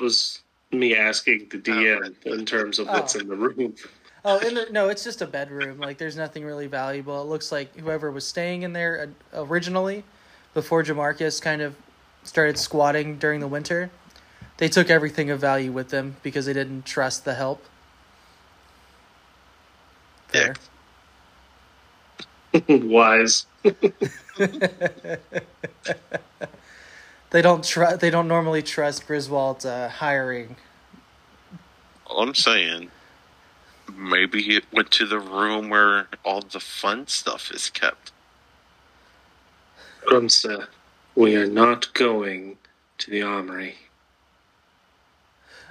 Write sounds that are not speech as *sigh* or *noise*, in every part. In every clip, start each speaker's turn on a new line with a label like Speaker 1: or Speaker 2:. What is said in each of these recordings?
Speaker 1: was me asking the DM in terms of what's
Speaker 2: Oh.
Speaker 1: in the room.
Speaker 2: Oh, in the, no, it's just a bedroom. Like, there's nothing really valuable. It looks like whoever was staying in there uh, originally, before Jamarcus kind of started squatting during the winter, they took everything of value with them because they didn't trust the help. Fair. *laughs*
Speaker 1: Wise. *laughs* *laughs*
Speaker 2: They don't trust. They don't normally trust Griswold's uh, hiring.
Speaker 3: All I'm saying, maybe he went to the room where all the fun stuff is kept.
Speaker 1: Grumster, we are not going to the armory.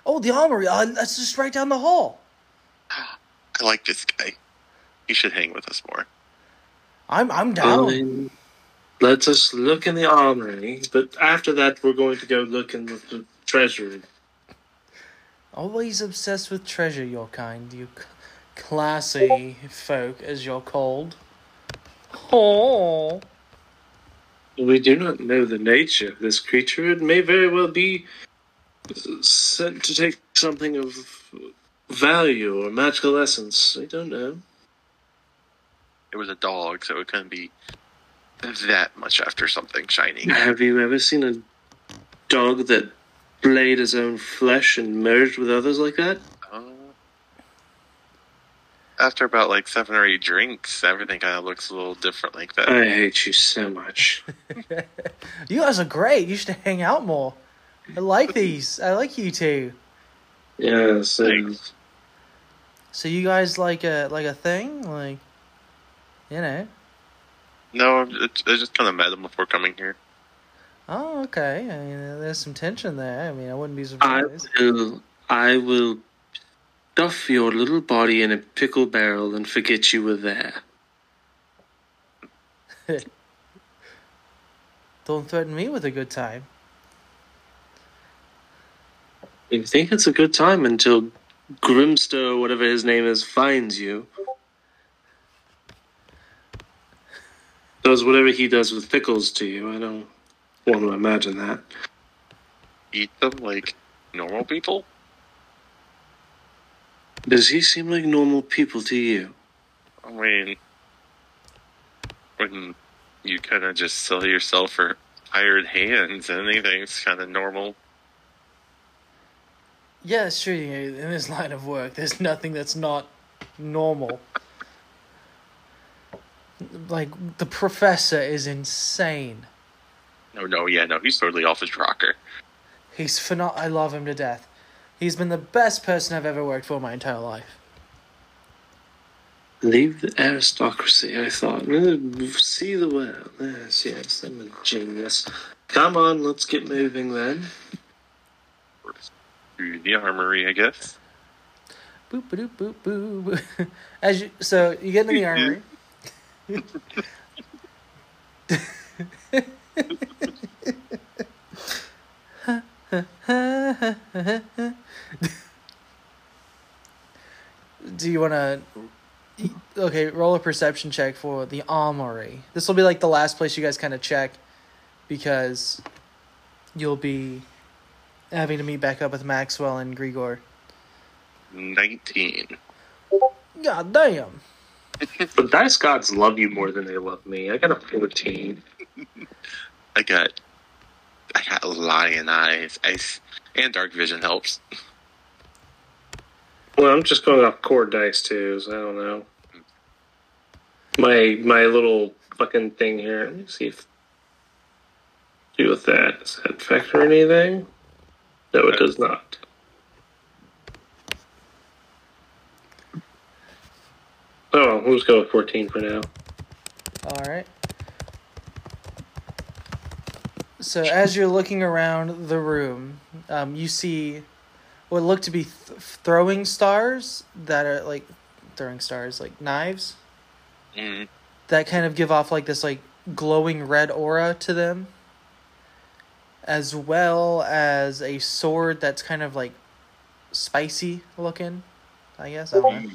Speaker 2: Oh, the armory. Uh, that's just right down the hall.
Speaker 3: I like this guy. He should hang with us more.
Speaker 2: I'm I'm down.
Speaker 1: Fine. Let us look in the armory, but after that, we're going to go look in the, the treasury.
Speaker 2: Always obsessed with treasure, your kind, you classy folk, as you're called. Oh,
Speaker 1: We do not know the nature of this creature. It may very well be sent to take something of value or magical essence. I don't know.
Speaker 3: It was a dog, so it couldn't be that much after something shiny. *laughs*
Speaker 1: Have you ever seen a dog that flayed his own flesh and merged with others like that?
Speaker 3: Uh, after about like seven or eight drinks, everything kind of looks a little different like that.
Speaker 1: I hate you so much. *laughs*
Speaker 2: you guys are great. You should hang out more. I like these. I like you two.
Speaker 1: Yeah, and
Speaker 3: Thanks.
Speaker 2: So you guys like a like a thing, like, you know.
Speaker 3: No, I I just kind of met him before coming here.
Speaker 2: Oh, okay. I mean, uh, there's some tension there. I mean, I wouldn't be surprised.
Speaker 1: I
Speaker 2: surprised.
Speaker 1: will. I will stuff your little body in a pickle barrel and forget you were there. *laughs*
Speaker 2: Don't threaten me with a good time.
Speaker 1: You think it's a good time until Grimster, or whatever his name is, finds you. Does whatever he does with pickles to you. I don't want to imagine that.
Speaker 3: Eat them like normal people.
Speaker 1: Does he seem like normal people to you?
Speaker 3: I mean, when you kind of just sell yourself for hired hands, anything's kind of normal.
Speaker 2: Yeah, sure. you know, In this line of work, there's nothing that's not normal. Like the professor is insane.
Speaker 3: No, no, yeah, no, he's totally off his rocker.
Speaker 2: He's phenom- I love him to death. He's been the best person I've ever worked for my entire life.
Speaker 1: Leave the aristocracy, I thought. See the world. Yes, yes, I'm a genius. Come on, let's get moving then.
Speaker 3: To the armory, I guess.
Speaker 2: Boop boop boop boop. boop. As you, so you get into the *laughs* armory. *laughs* Do you want to? Okay, roll a perception check for the armory. This will be like the last place you guys kind of check, because you'll be having to meet back up with Maxwell and Grigor.
Speaker 3: 19.
Speaker 2: God damn.
Speaker 1: The dice gods love you more than they love me. I got a 14.
Speaker 3: I got, I got lion eyes. Ice and dark vision helps.
Speaker 1: Well, I'm just going off core dice too, so I don't know. My my little fucking thing here. Let me see if do with that. Does that factor anything? No, it uh, does not. Oh, well, we'll just go with 14 for now.
Speaker 2: All right. So as you're looking around the room, um, you see what look to be th- throwing stars that are like throwing stars, like knives
Speaker 3: Mm.
Speaker 2: that kind of give off like this like glowing red aura to them, as well as a sword that's kind of like spicy looking. I guess I don't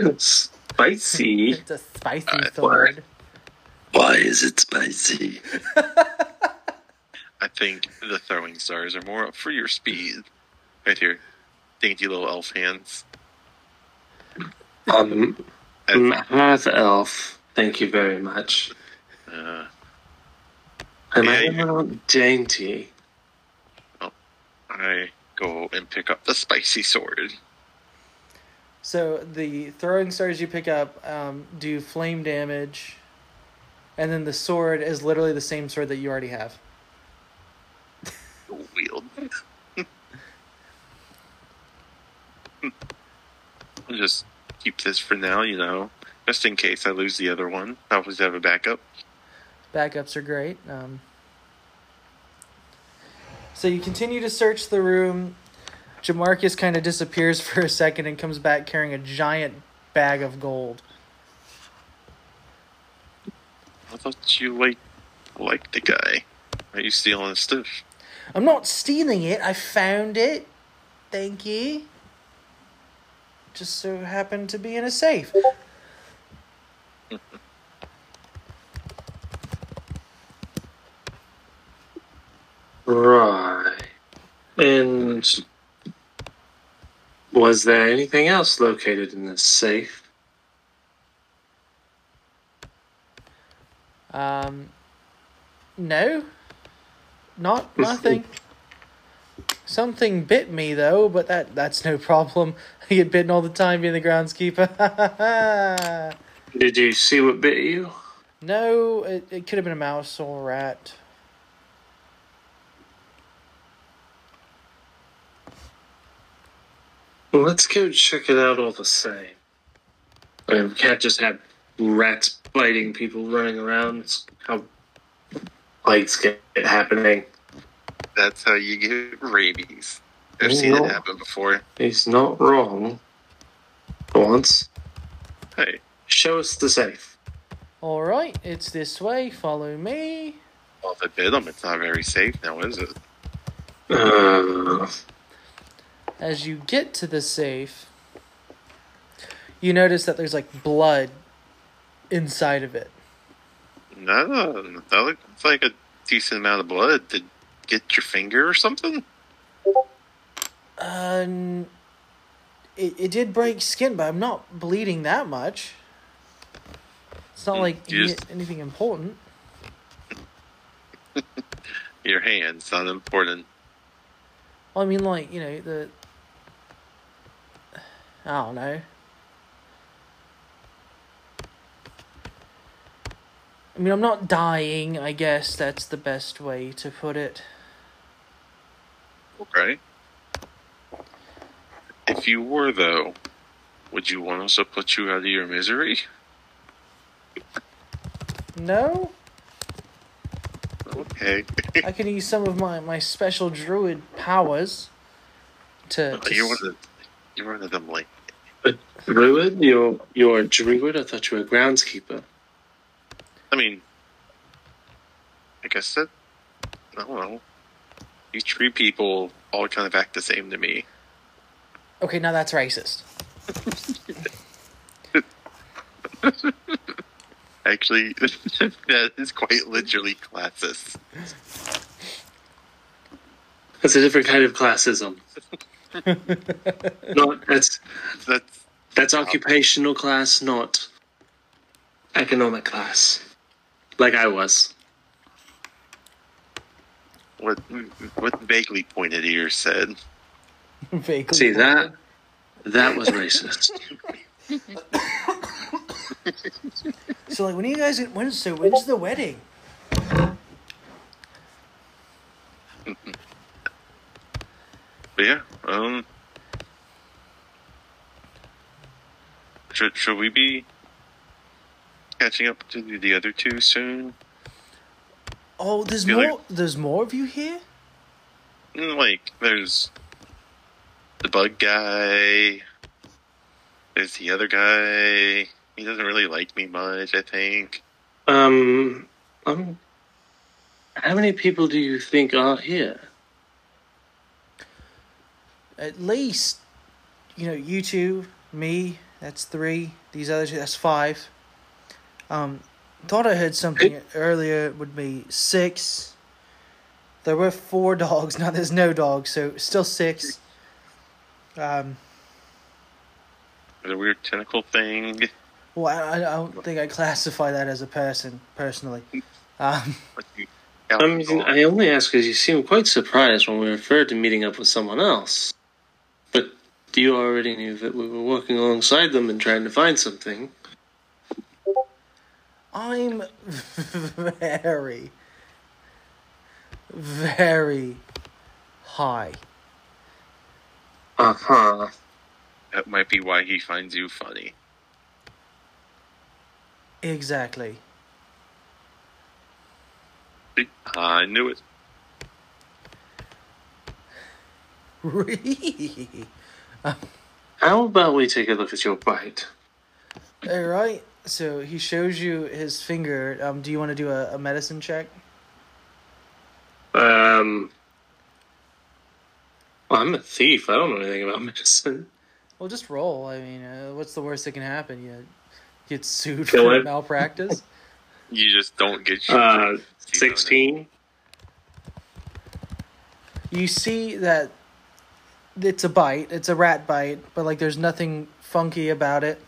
Speaker 2: know. *clears throat*
Speaker 1: It's spicy. *laughs*
Speaker 2: It's a spicy
Speaker 3: Uh,
Speaker 2: sword.
Speaker 1: Why is it spicy? *laughs*
Speaker 3: I think the throwing stars are more up for your speed. Right here. Dainty little elf hands.
Speaker 1: Um,
Speaker 3: And,
Speaker 1: half elf. Thank you very much.
Speaker 3: uh,
Speaker 1: Am
Speaker 3: Yeah,
Speaker 1: I
Speaker 3: you-
Speaker 1: not dainty?
Speaker 3: I go and pick up the spicy sword.
Speaker 2: So the throwing stars you pick up um, do flame damage, and then the sword is literally the same sword that you already have. *laughs*
Speaker 3: Wield. *laughs* I'll just keep this for now, you know, just in case I lose the other one. I always have a backup.
Speaker 2: Backups are great. Um, so you continue to search the room. Jamarcus kind of disappears *laughs* for a second and comes back carrying a giant bag of gold.
Speaker 3: I thought you like liked the guy. Are you stealing his stuff?
Speaker 2: I'm not stealing it. I found it. Thank you. Just so happened to be in a safe. *laughs*
Speaker 1: Right. And was there anything else located in this safe?
Speaker 2: Um, no, not *laughs* nothing. Something bit me though, but that that's no problem. *laughs* I get bitten all the time being the groundskeeper. *laughs*
Speaker 1: Did you see what bit you?
Speaker 2: no, it, it could have been a mouse or a rat.
Speaker 1: Well, let's go check it out all the same. I mean, we can't just have rats biting people running around. It's how plagues get happening.
Speaker 3: That's how you get rabies. I've
Speaker 1: Oh,
Speaker 3: seen
Speaker 1: no.
Speaker 3: it happen before.
Speaker 1: He's not wrong. For once,
Speaker 3: Hey,
Speaker 1: show us the safe.
Speaker 2: All right, it's this way. Follow me.
Speaker 3: well, if I bit him, it's not very safe now, is it?
Speaker 1: Uh,
Speaker 2: As you get to the safe, you notice that there's like blood inside of it.
Speaker 3: No, that looks like a decent amount of blood. Did get your finger or something?
Speaker 2: Um, it, it did break skin, but I'm not bleeding that much. It's not
Speaker 3: Hmm,
Speaker 2: like any-
Speaker 3: just-
Speaker 2: anything important. *laughs*
Speaker 3: Your hand's not important.
Speaker 2: Well, I mean, like you know the. I don't know. I mean, I'm not dying. I guess that's the best way to put it.
Speaker 3: Okay. If you were, though, would you want us to put you out of your misery?
Speaker 2: No,
Speaker 3: Okay.
Speaker 2: I can use some of my my special druid powers. To, to
Speaker 3: you're one of the, you're one of them, like,
Speaker 1: druid? You're, you're a druid? I thought you were a groundskeeper.
Speaker 3: I mean, I guess that, I don't know. These tree people all kind of act the same to me.
Speaker 2: okay, now that's racist. *laughs*
Speaker 3: Actually, *laughs* that is quite literally classist.
Speaker 1: That's a different kind of classism. *laughs* *laughs* not that's
Speaker 3: That's
Speaker 1: that's occupational class, not economic class. Like I was.
Speaker 3: what what vaguely pointed ears said. *laughs*
Speaker 2: Vaguely
Speaker 1: See that? That was racist. *laughs*
Speaker 2: So like, when are you guys? When so when's the wedding?
Speaker 3: But yeah, um, should should we be catching up to the other two soon?
Speaker 2: Oh, there's
Speaker 3: Feel like-
Speaker 2: more. There's more of you here.
Speaker 3: Mm, Like, there's the bug guy. There's the other guy. He doesn't really like me much. I think.
Speaker 1: Um, um, how many people do you think are here?
Speaker 2: At least, you know, you two, me. That's three. These other two. That's five. Um, thought I heard something earlier. It would be six. There were four *laughs* dogs. Now there's no dogs, so still six. Um,
Speaker 3: The weird tentacle thing.
Speaker 2: well, I, I don't think I classify that as a person personally. Um, *laughs*
Speaker 1: I mean, I only ask because you seem quite surprised when we referred to meeting up with someone else. But you already knew that we were walking alongside them and trying to find something.
Speaker 2: I'm very, very high.
Speaker 1: Uh huh.
Speaker 3: That might be why he finds you funny.
Speaker 2: Exactly.
Speaker 3: I knew it. *laughs*
Speaker 2: Really?
Speaker 1: How about we take a look at your bite?
Speaker 2: All right. So he shows you his finger. Um, do you want to do a, a medicine check?
Speaker 1: Um. Well, I'm a thief. I don't know anything about *laughs* medicine.
Speaker 2: Well, just roll. I mean, uh, what's the worst that can happen? You get sued
Speaker 1: Kill
Speaker 2: for
Speaker 1: it.
Speaker 2: malpractice. *laughs*
Speaker 3: You just don't get your
Speaker 1: Uh, 16.
Speaker 2: you see that it's a bite. It's a rat bite, but like there's nothing funky about it.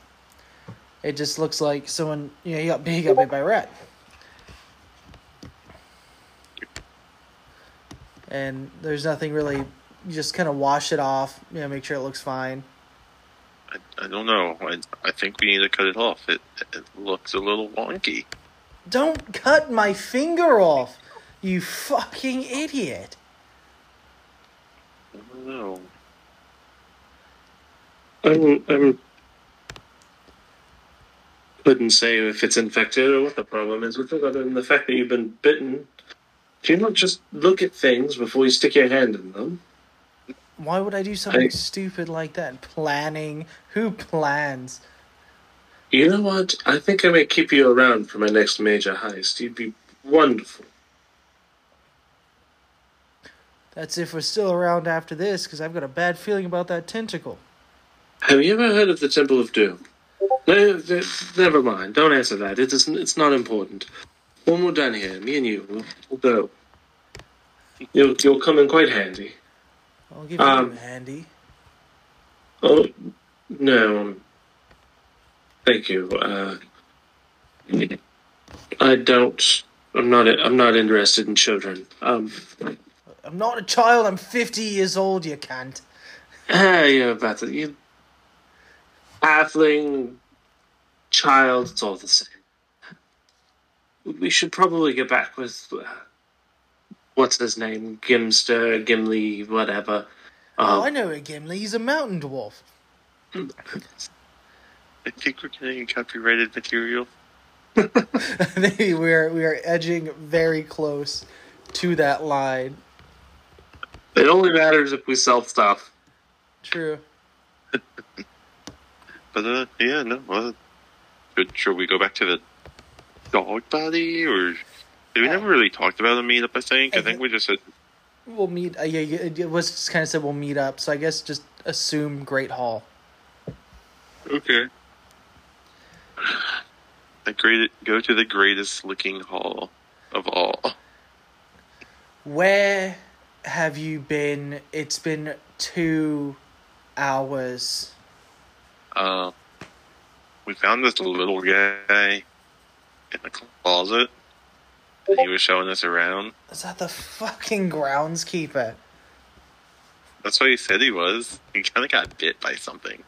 Speaker 2: It just looks like someone. You know, he got he got bit by a rat. And there's nothing really. You just kind of wash it off. You know, make sure it looks fine.
Speaker 3: I, I don't know. I, I think we need to cut it off. It, it looks a little wonky.
Speaker 2: Don't cut my finger off, you fucking idiot.
Speaker 3: I don't know.
Speaker 1: I'm, I'm. Couldn't say if it's infected or what the problem is with it, other than the fact that you've been bitten. Do you not just look at things before you stick your hand in them?
Speaker 2: Why would I do something
Speaker 1: I-
Speaker 2: stupid like that? Planning? Who plans?
Speaker 1: You know what? I think I may keep you around for my next major heist. You'd be wonderful.
Speaker 2: That's if we're still around after this, because I've got a bad feeling about that tentacle.
Speaker 1: Have you ever heard of the Temple of Doom? No, never mind. Don't answer that. It isn't. It's not important. When we're done here, me and you, we'll, we'll go. You'll, you'll come in quite handy.
Speaker 2: I'll give
Speaker 1: Um,
Speaker 2: you a handy.
Speaker 1: Oh no. um, Thank you. Uh, I don't. I'm not. I'm not interested in children. Um.
Speaker 2: I'm not a child, I'm 50 years old, you can't.
Speaker 1: Ah, you're about to. You. Halfling, child. It's all the same. We should probably get back with. Uh, what's his name? Gimster, Gimli, whatever.
Speaker 2: Oh, I
Speaker 1: Um,
Speaker 2: know a Gimli, he's a mountain dwarf.
Speaker 3: I think we're getting copyrighted material. *laughs*
Speaker 2: we are we are edging very close to that line.
Speaker 1: it only matters if we sell stuff.
Speaker 2: True. *laughs*
Speaker 3: But uh, yeah, no. Should, we go back to the dog body, or we never really talked about a meetup? I think. I
Speaker 2: I
Speaker 3: think
Speaker 2: think-
Speaker 3: we just said
Speaker 2: We'll meet. Uh, yeah, it was just kind of said we'll meet up. So I guess just assume Great Hall.
Speaker 3: okay. The great, go to the greatest looking hall of all.
Speaker 2: Where have you been? It's been two hours.
Speaker 3: Uh, we found this little guy in the closet, and he was showing us around.
Speaker 2: Is that the fucking groundskeeper?
Speaker 3: That's what he said he was. He kind of got bit by something.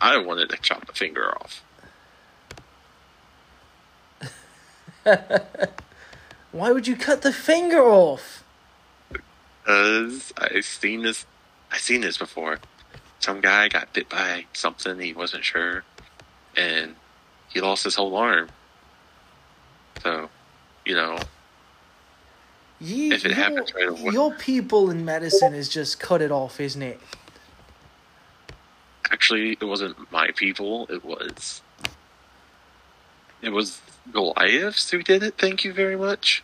Speaker 3: I wanted to chop the finger off. *laughs*
Speaker 2: Why would you cut the finger off?
Speaker 3: Cause I've seen this, I've seen this before. Some guy got bit by something he wasn't sure, and he lost his whole arm. So, you know,
Speaker 2: You,
Speaker 3: If it
Speaker 2: your-
Speaker 3: happens right away.
Speaker 2: Your people in medicine is just cut it off, isn't it?
Speaker 3: actually, it wasn't my people. It was, it was Goliaths who did it. Thank you very much.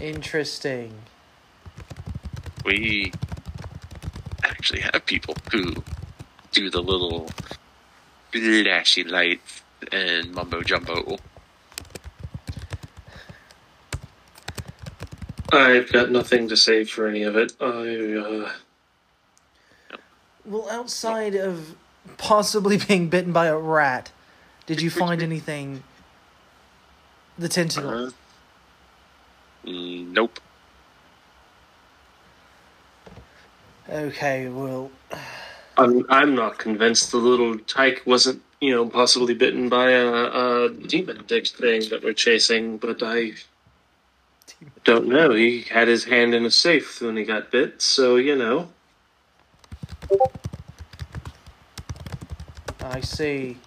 Speaker 2: Interesting.
Speaker 3: We actually have people who do the little flashy lights and mumbo jumbo.
Speaker 1: I've got nothing to say for any of it. I, uh,
Speaker 2: Well, outside of possibly *laughs* being bitten by a rat, did you find *laughs* anything? The tentacle.
Speaker 3: Uh, mm, nope.
Speaker 2: Okay, well,
Speaker 1: I'm I'm not convinced the little tyke wasn't you know possibly bitten by a, a demon dick thing that we're chasing, but I don't know. He had his hand in a safe when he got bit, so you know.
Speaker 2: I see.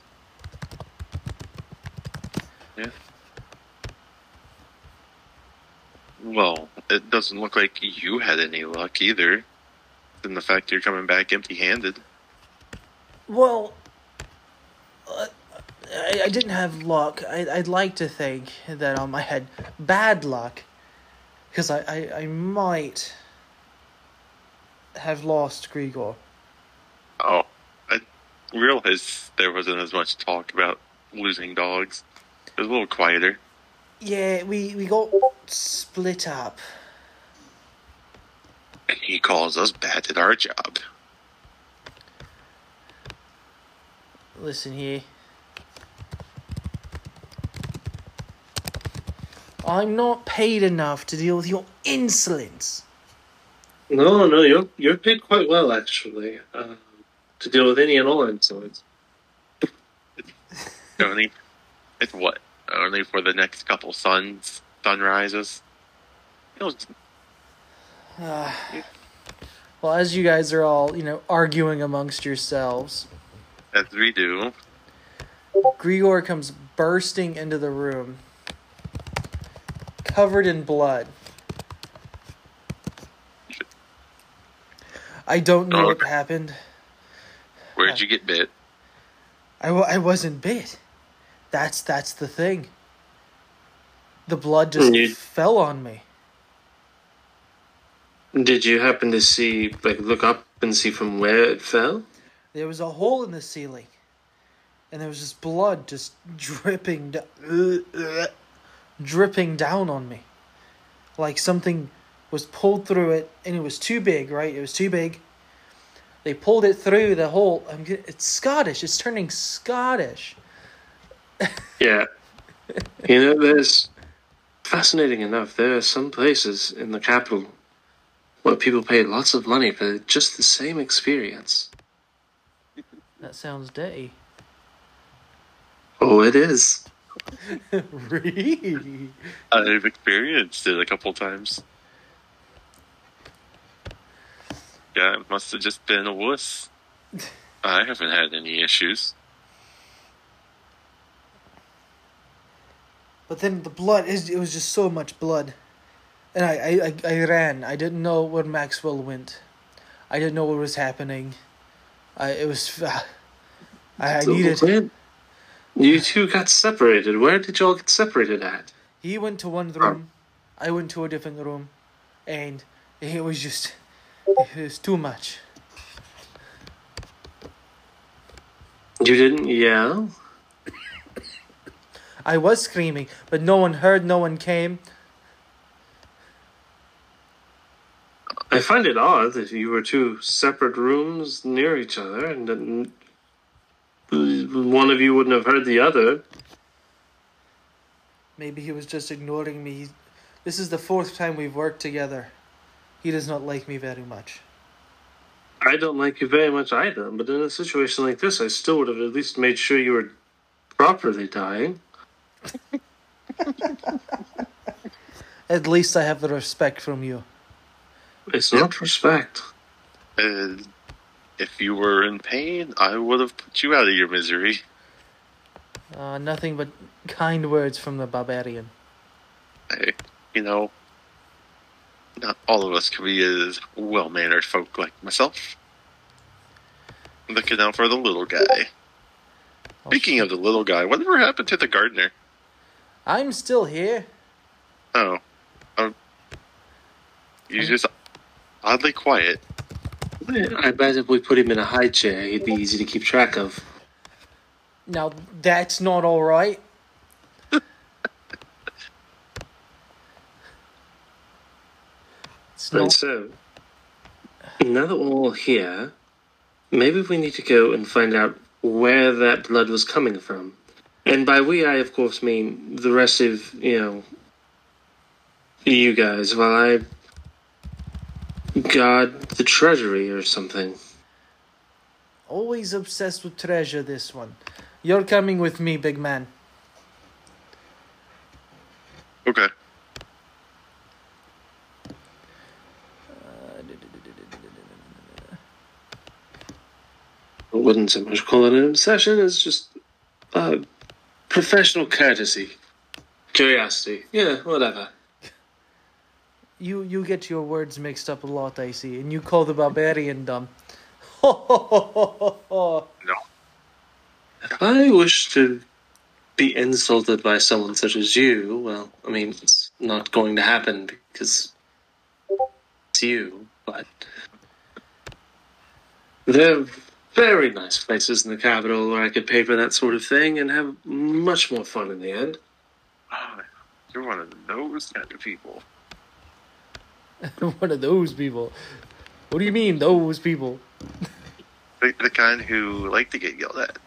Speaker 3: Yeah. Well, it doesn't look like you had any luck either. In the fact you're coming back empty-handed.
Speaker 2: Well, uh, I, I didn't have luck. I, I'd like to think that um, I had bad luck. Because I, I, I might have lost Grigor.
Speaker 3: Oh, I realized there wasn't as much talk about losing dogs. It was a little quieter.
Speaker 2: Yeah, we, we got split up.
Speaker 3: And he calls us bad at our job.
Speaker 2: Listen here. I'm not paid enough to deal with your insolence.
Speaker 1: No, no, you're you're paid quite well actually uh, to deal with any and all insolence. *laughs*
Speaker 3: Only, it's what? Only for the next couple suns, sunrises. It was,
Speaker 2: Uh, *sighs* well, as you guys are all, you know, arguing amongst yourselves,
Speaker 3: as we do.
Speaker 2: Grigor comes bursting into the room, covered in blood. I don't know what happened.
Speaker 3: Where'd you get bit?
Speaker 2: I, I wasn't bit. That's that's the thing. The blood just
Speaker 1: You-
Speaker 2: fell on me.
Speaker 1: Did you happen to see, like, look up and see from where it fell?
Speaker 2: There was a hole in the ceiling, and there was just blood just dripping, do- uh, dripping down on me, like something was pulled through it, and it was too big. Right, it was too big. They pulled it through the hole. I'm get, it's Scottish. It's turning Scottish. *laughs*
Speaker 1: Yeah. you know, there's fascinating enough. There are some places in the capital where people pay lots of money for just the same experience.
Speaker 2: That sounds dirty.
Speaker 1: Oh, it is. *laughs*
Speaker 2: really?
Speaker 3: I've experienced it a couple times. Yeah, it must have just been a wuss. *laughs* I haven't had any issues.
Speaker 2: But then the blood is it was just so much blood. And I, I, I, ran. I didn't know where Maxwell went. I didn't know what was happening. I it was ah, I,
Speaker 1: I
Speaker 2: needed
Speaker 1: when You two got separated. Where did y'all get separated at?
Speaker 2: he went to one room, I went to a different room, and it was just it was too much.
Speaker 1: You didn't yell?
Speaker 2: I was screaming, but no one heard, no one came.
Speaker 1: I find it odd that you were two separate rooms near each other and then one of you wouldn't have heard the other.
Speaker 2: Maybe he was just ignoring me. This is the fourth time we've worked together. He does not like me very much.
Speaker 1: I don't like you very much either, but in a situation like this, I still would have at least made sure you were properly dying. *laughs*
Speaker 2: At least I have the respect from you.
Speaker 1: It's not respect.
Speaker 3: Uh, if you were in pain, I would have put you out of your misery.
Speaker 2: Uh, nothing but kind words from the barbarian.
Speaker 3: I, you know, not all of us can be as well mannered folk like myself. Looking out for the little guy. Speaking of the little guy, whatever happened to the gardener?
Speaker 2: I'm still here.
Speaker 3: Oh. Oh. He's just oddly quiet.
Speaker 1: I bet if we put him in a high chair, he'd be easy to keep track of.
Speaker 2: Now that's not all right. it's
Speaker 1: And
Speaker 2: not.
Speaker 1: so, now that we're all here, maybe we need to go and find out where that blood was coming from. And by we, I of course mean the rest of, you know, you guys, while I guard the treasury or something.
Speaker 2: Always obsessed with treasure, this one. You're coming with me, big man.
Speaker 3: Okay.
Speaker 1: I wouldn't so much call it an obsession as just uh, professional courtesy. Curiosity. Yeah, whatever.
Speaker 2: You you get your words mixed up a lot, I see, and you call the barbarian dumb. Ho ho ho ho ho ho.
Speaker 3: No.
Speaker 1: If I wish to be insulted by someone such as you, well, I mean, it's not going to happen because it's you, but there are very nice places in the capital where I could pay for that sort of thing and have much more fun in the end.
Speaker 3: Ah, You're one of those kind of people. *laughs*
Speaker 2: One of those people. What do you mean, those people? *laughs*
Speaker 3: The, the kind who like to get yelled at.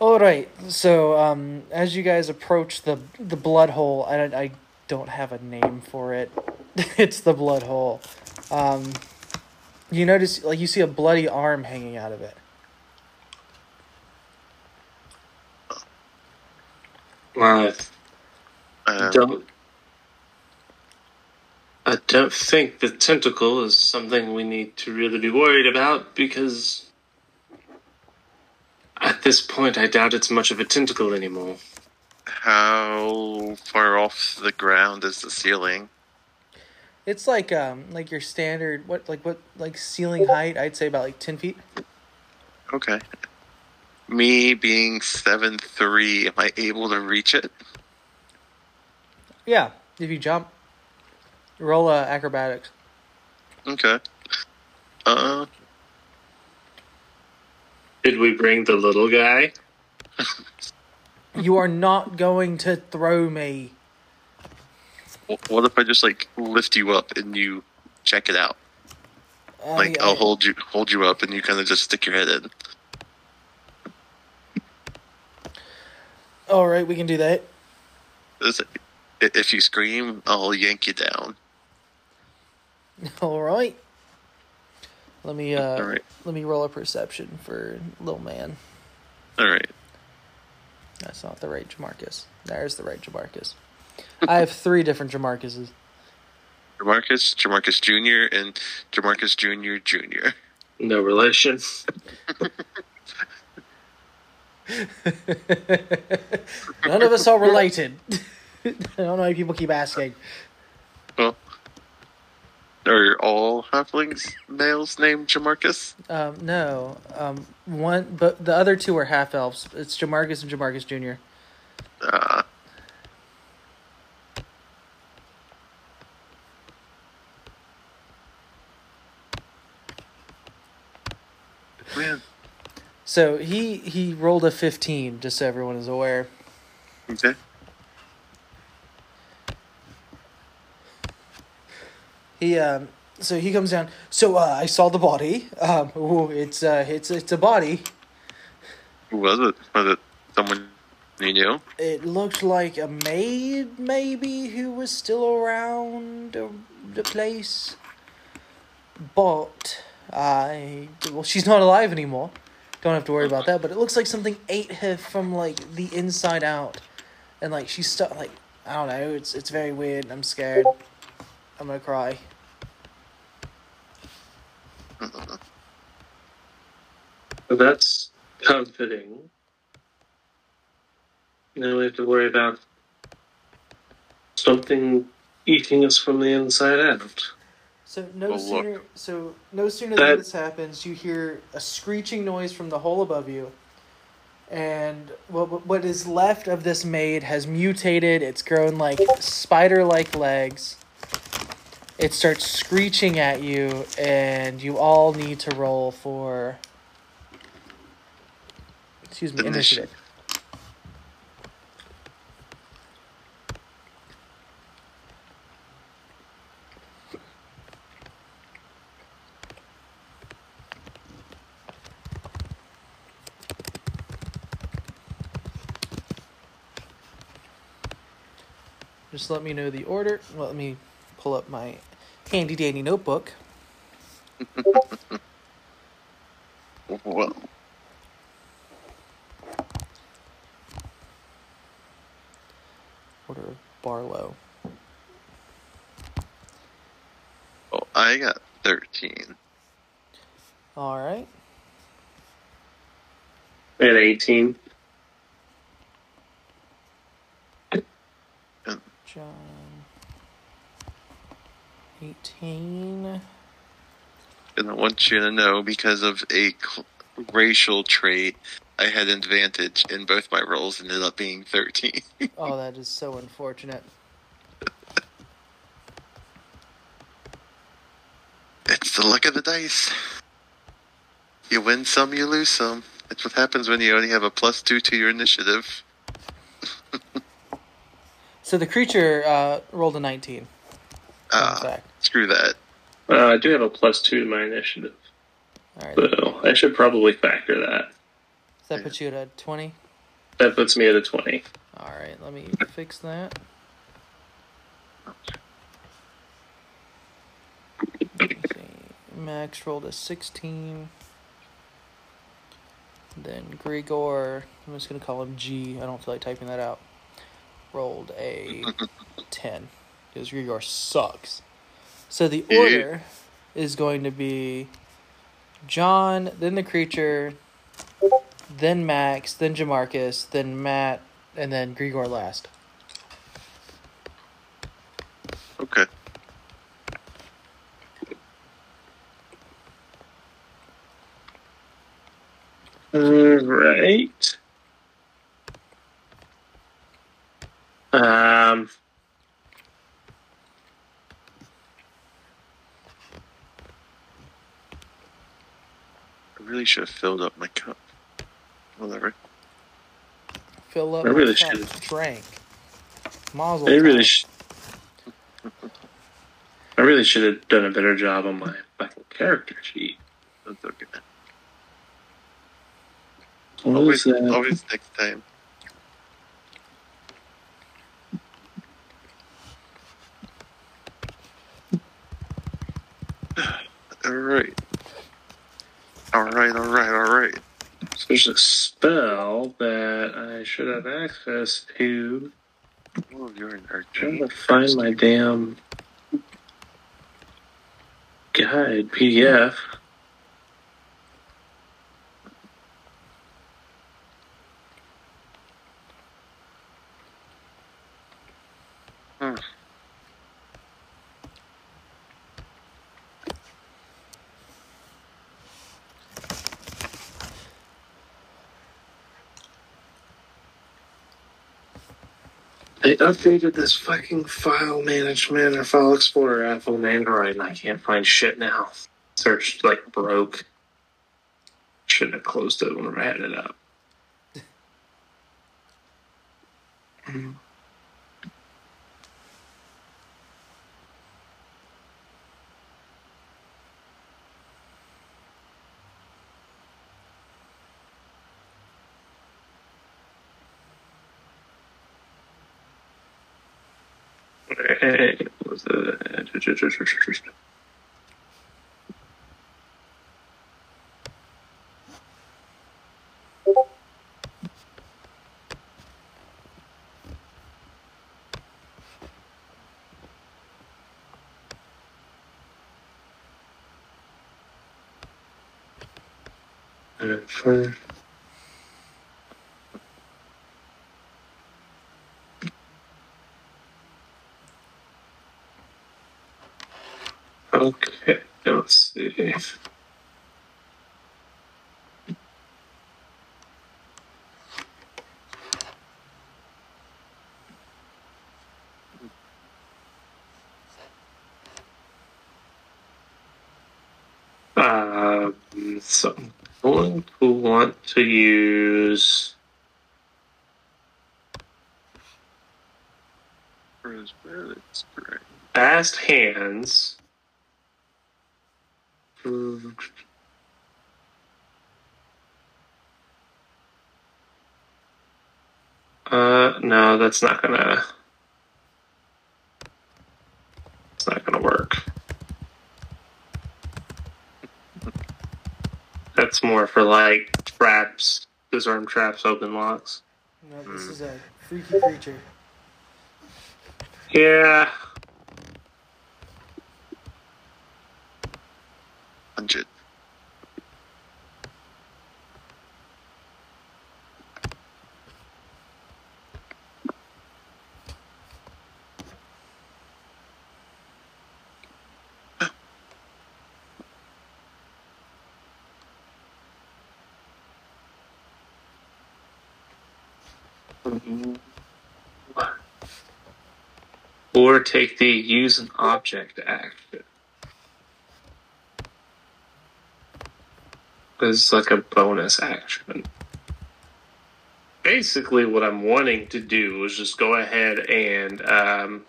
Speaker 2: All right. So, um, as you guys approach the the blood hole, I don't, I don't have a name for it. *laughs* it's the blood hole. Um, you notice, like, you see a bloody arm hanging out of it.
Speaker 1: Well, I
Speaker 3: Um,
Speaker 1: don't. I don't think the tentacle is something we need to really be worried about because at this point I doubt it's much of a tentacle anymore.
Speaker 3: How far off the ground is the ceiling?
Speaker 2: It's like um, like your standard what like what like ceiling height? I'd say about like ten feet.
Speaker 3: Okay. Me being seven three, am I able to reach it?
Speaker 2: Yeah, if you jump, roll uh, acrobatics.
Speaker 3: Okay. Uh,
Speaker 1: Did we bring the little guy?
Speaker 2: You are not going to throw me.
Speaker 3: what if I just like lift you up and you check it out? Like
Speaker 2: I-
Speaker 3: I'll hold you hold you up and you kind of just stick your head in.
Speaker 2: All right, we can do that.
Speaker 3: If you scream, I'll yank you down. *laughs*
Speaker 2: All right. Let me uh
Speaker 3: All right.
Speaker 2: let me roll a perception for little man.
Speaker 3: All right.
Speaker 2: That's not the right Jamarcus. There's the right Jamarcus. *laughs* I have three different Jamarcuses.
Speaker 3: Jamarcus, Jamarcus Jr., and Jamarcus Jr. Jr.
Speaker 1: No relation. *laughs*
Speaker 2: None of us are related. I don't know why people keep asking.
Speaker 3: Well, are all halflings males named Jamarcus?
Speaker 2: Um, no, um, one, but the other two are half elves. It's Jamarcus and Jamarcus Jr.
Speaker 3: Uh, man,
Speaker 2: So he he rolled a fifteen, just so everyone is aware.
Speaker 3: okay.
Speaker 2: He um, so he comes down. So uh, I saw the body. Um, ooh, it's uh, it's it's a body.
Speaker 3: Who was it? Was it someone you knew?
Speaker 2: It looked like a maid, maybe, who was still around the, the place. But I well, she's not alive anymore. Don't have to worry about that. But it looks like something ate her from like the inside out, and like she's stuck. Like I don't know. It's it's very weird. I'm scared. I'm gonna cry.
Speaker 1: That's comforting. Now we have to worry about something eating us from the inside out.
Speaker 2: So no
Speaker 3: Well, look.
Speaker 2: sooner so no sooner
Speaker 1: That-
Speaker 2: than this happens, you hear a screeching noise from the hole above you, and what what is left of this maid has mutated. It's grown like spider-like legs it starts screeching at you, and you all need to roll for. Excuse me,
Speaker 3: initiative.
Speaker 2: initiative. Just let me know the order. Let me pull up my handy dandy notebook.
Speaker 3: Well,
Speaker 2: Order of Barlow.
Speaker 3: oh, I got 13.
Speaker 2: All right.
Speaker 1: At 18.
Speaker 2: John. 18.
Speaker 3: And I want you to know because of a cl- racial trait, I had an advantage in both my rolls and ended up being 13. *laughs*
Speaker 2: Oh, that is so unfortunate.
Speaker 3: it's the luck of the dice. You win some, you lose some. That's what happens when you only have a plus two to your initiative. *laughs*
Speaker 2: So the creature uh, rolled a 19.
Speaker 3: Ah,
Speaker 2: Fun fact.
Speaker 3: Screw that.
Speaker 1: Uh, I do have a plus two to my initiative,
Speaker 2: All right.
Speaker 1: so I should probably factor that.
Speaker 2: Does that put you at a 20?
Speaker 1: That puts me at a 20.
Speaker 2: All right, let me fix that. Let me see. Max rolled a 16. Then Grigor, I'm just going to call him G. I don't feel like typing that out. Rolled a *laughs* 10. Because Grigor sucks. So the order is going to be John, then the creature, then Max, then Jamarcus, then Matt, and then Grigor last.
Speaker 3: Okay.
Speaker 1: Alright. Um.
Speaker 3: Really should have filled up my cup. Whatever.
Speaker 2: Fill up
Speaker 1: I
Speaker 2: my
Speaker 1: really should've-
Speaker 2: drank. Mazel
Speaker 1: I really sh- I really should have done a better job on my fucking character sheet.
Speaker 3: That's okay.
Speaker 1: What
Speaker 3: Always,
Speaker 1: that?
Speaker 3: always next time. *sighs* All right. All right. All right. All right.
Speaker 1: So there's a spell that I should have access to.
Speaker 3: Oh, you're an
Speaker 1: trying
Speaker 3: archer.
Speaker 1: to find my damn guide PDF. They updated this fucking file management or file explorer app on Android, and I can't find shit now. Search like broke. Shouldn't have closed it when I had it up. *laughs* Hmm. Hey, what was Uh, for- Okay, let's. Um, so I'm going to want to use. Fast hands. Uh, no, that's not gonna. It's not going to work. That's more for like traps, disarm traps, open locks.
Speaker 2: No, this hmm. is a freaky creature.
Speaker 1: Yeah,
Speaker 3: Hundred.
Speaker 1: Or take the use an object action. It's like a bonus action. Basically, what I'm wanting to do is just go ahead and um,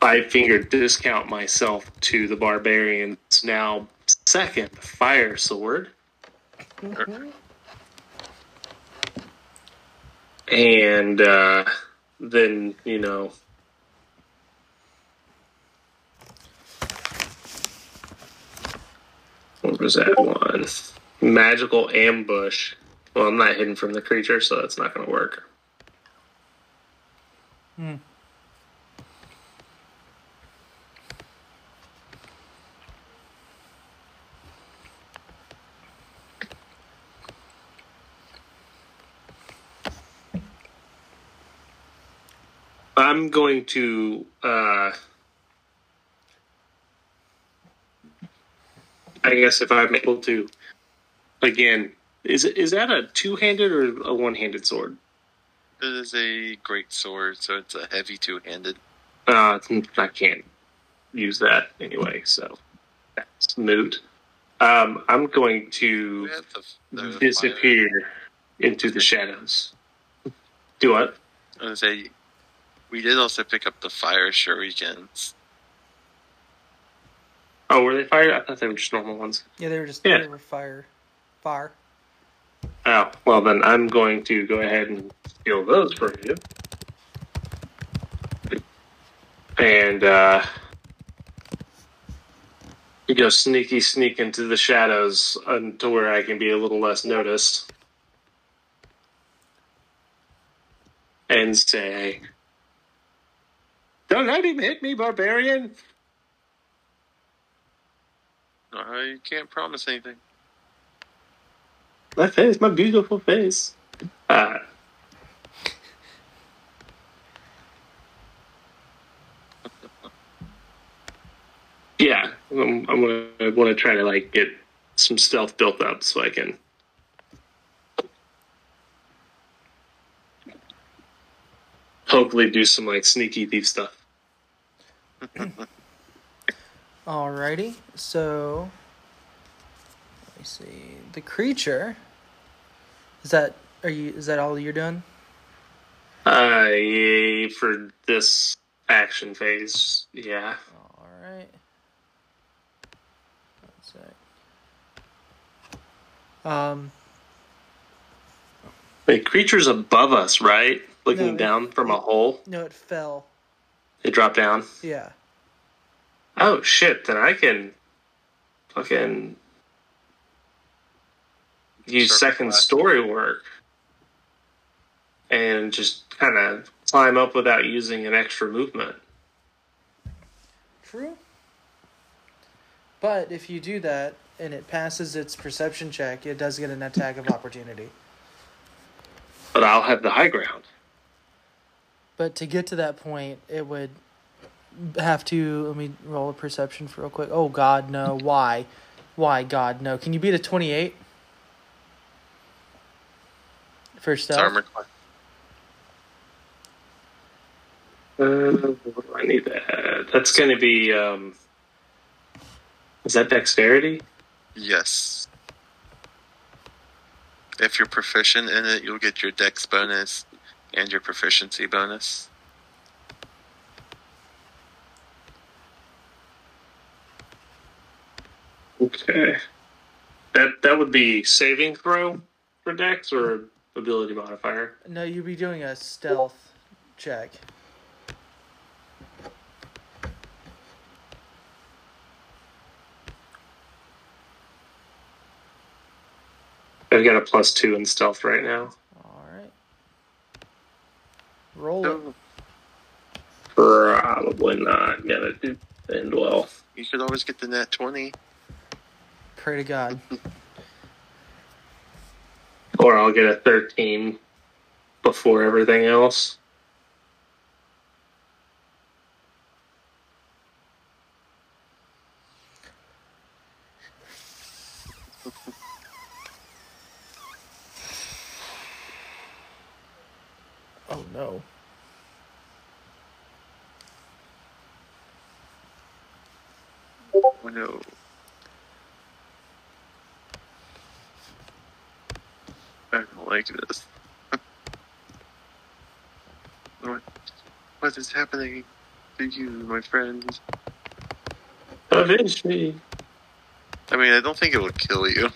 Speaker 1: five finger discount myself to the barbarian's now second fire sword. And uh, then, you know, what was that one? Magical ambush. Well, I'm not hidden from the creature, so that's not going to work.
Speaker 2: Hmm.
Speaker 1: I'm going to. Uh, I guess if I'm able to, again, is it is that a two-handed or a one-handed sword?
Speaker 3: It is a great sword, so it's a heavy two-handed.
Speaker 1: Uh, I can't use that anyway, so that's moot. Um, I'm going to
Speaker 3: the, the
Speaker 1: disappear into the shadows. Do what?
Speaker 3: I was gonna say we did also pick up the fire shurikens.
Speaker 1: Oh, were they fire? I thought they were just normal ones.
Speaker 2: Yeah, they were just
Speaker 1: Yeah.
Speaker 2: they were fire, fire.
Speaker 1: Oh, well then I'm going to go ahead and steal those for you. And uh you go sneaky sneak into the shadows to where I can be a little less noticed. And say Don't let him hit me, barbarian.
Speaker 3: I can't promise anything.
Speaker 1: My face, my beautiful face. Uh, *laughs* yeah, I'm, I'm gonna I want to try to like get some stealth built up so I can. Hopefully, do some like sneaky thief stuff. *laughs*
Speaker 2: Alrighty, so let me see. The creature is that are you is that all you're doing?
Speaker 1: Uh, yeah, for this action phase, yeah.
Speaker 2: Alright. One sec. Um
Speaker 1: The creature's above us, right? Looking
Speaker 2: No, it-
Speaker 1: down from a hole.
Speaker 2: no it fell.
Speaker 1: It dropped down.
Speaker 2: Yeah.
Speaker 1: Oh shit! Then I can fucking use
Speaker 3: Circle
Speaker 1: second
Speaker 3: blast.
Speaker 1: story work and just kind of climb up without using an extra movement.
Speaker 2: True. But if you do that and it passes its perception check, it does get an attack of opportunity.
Speaker 1: But I'll have the high ground.
Speaker 2: But to get to that point, it would have to. Let me roll a perception for real quick. Oh God, no! *laughs* Why? Why God, no? Can you beat a twenty-eight First
Speaker 3: It's
Speaker 2: stealth?
Speaker 3: armor class.
Speaker 1: Uh, I need that. That's going to be. Um, is that dexterity?
Speaker 3: Yes. If you're proficient in it, you'll get your dex bonus and your proficiency bonus.
Speaker 1: Okay. That that would be saving throw for Dex or ability modifier.
Speaker 2: No, you'd be doing a stealth check.
Speaker 1: I've got a plus two in stealth right now.
Speaker 2: All right. Roll it.
Speaker 1: Probably not gonna do end well.
Speaker 3: you could always get the net 20.
Speaker 2: Pray to God.
Speaker 1: Or I'll get a 13 before everything else.
Speaker 2: Oh no.
Speaker 3: Oh no. I don't like this. *laughs* what, what is happening to you, my friend?
Speaker 1: Avenge me.
Speaker 3: I mean, I don't think it will kill you.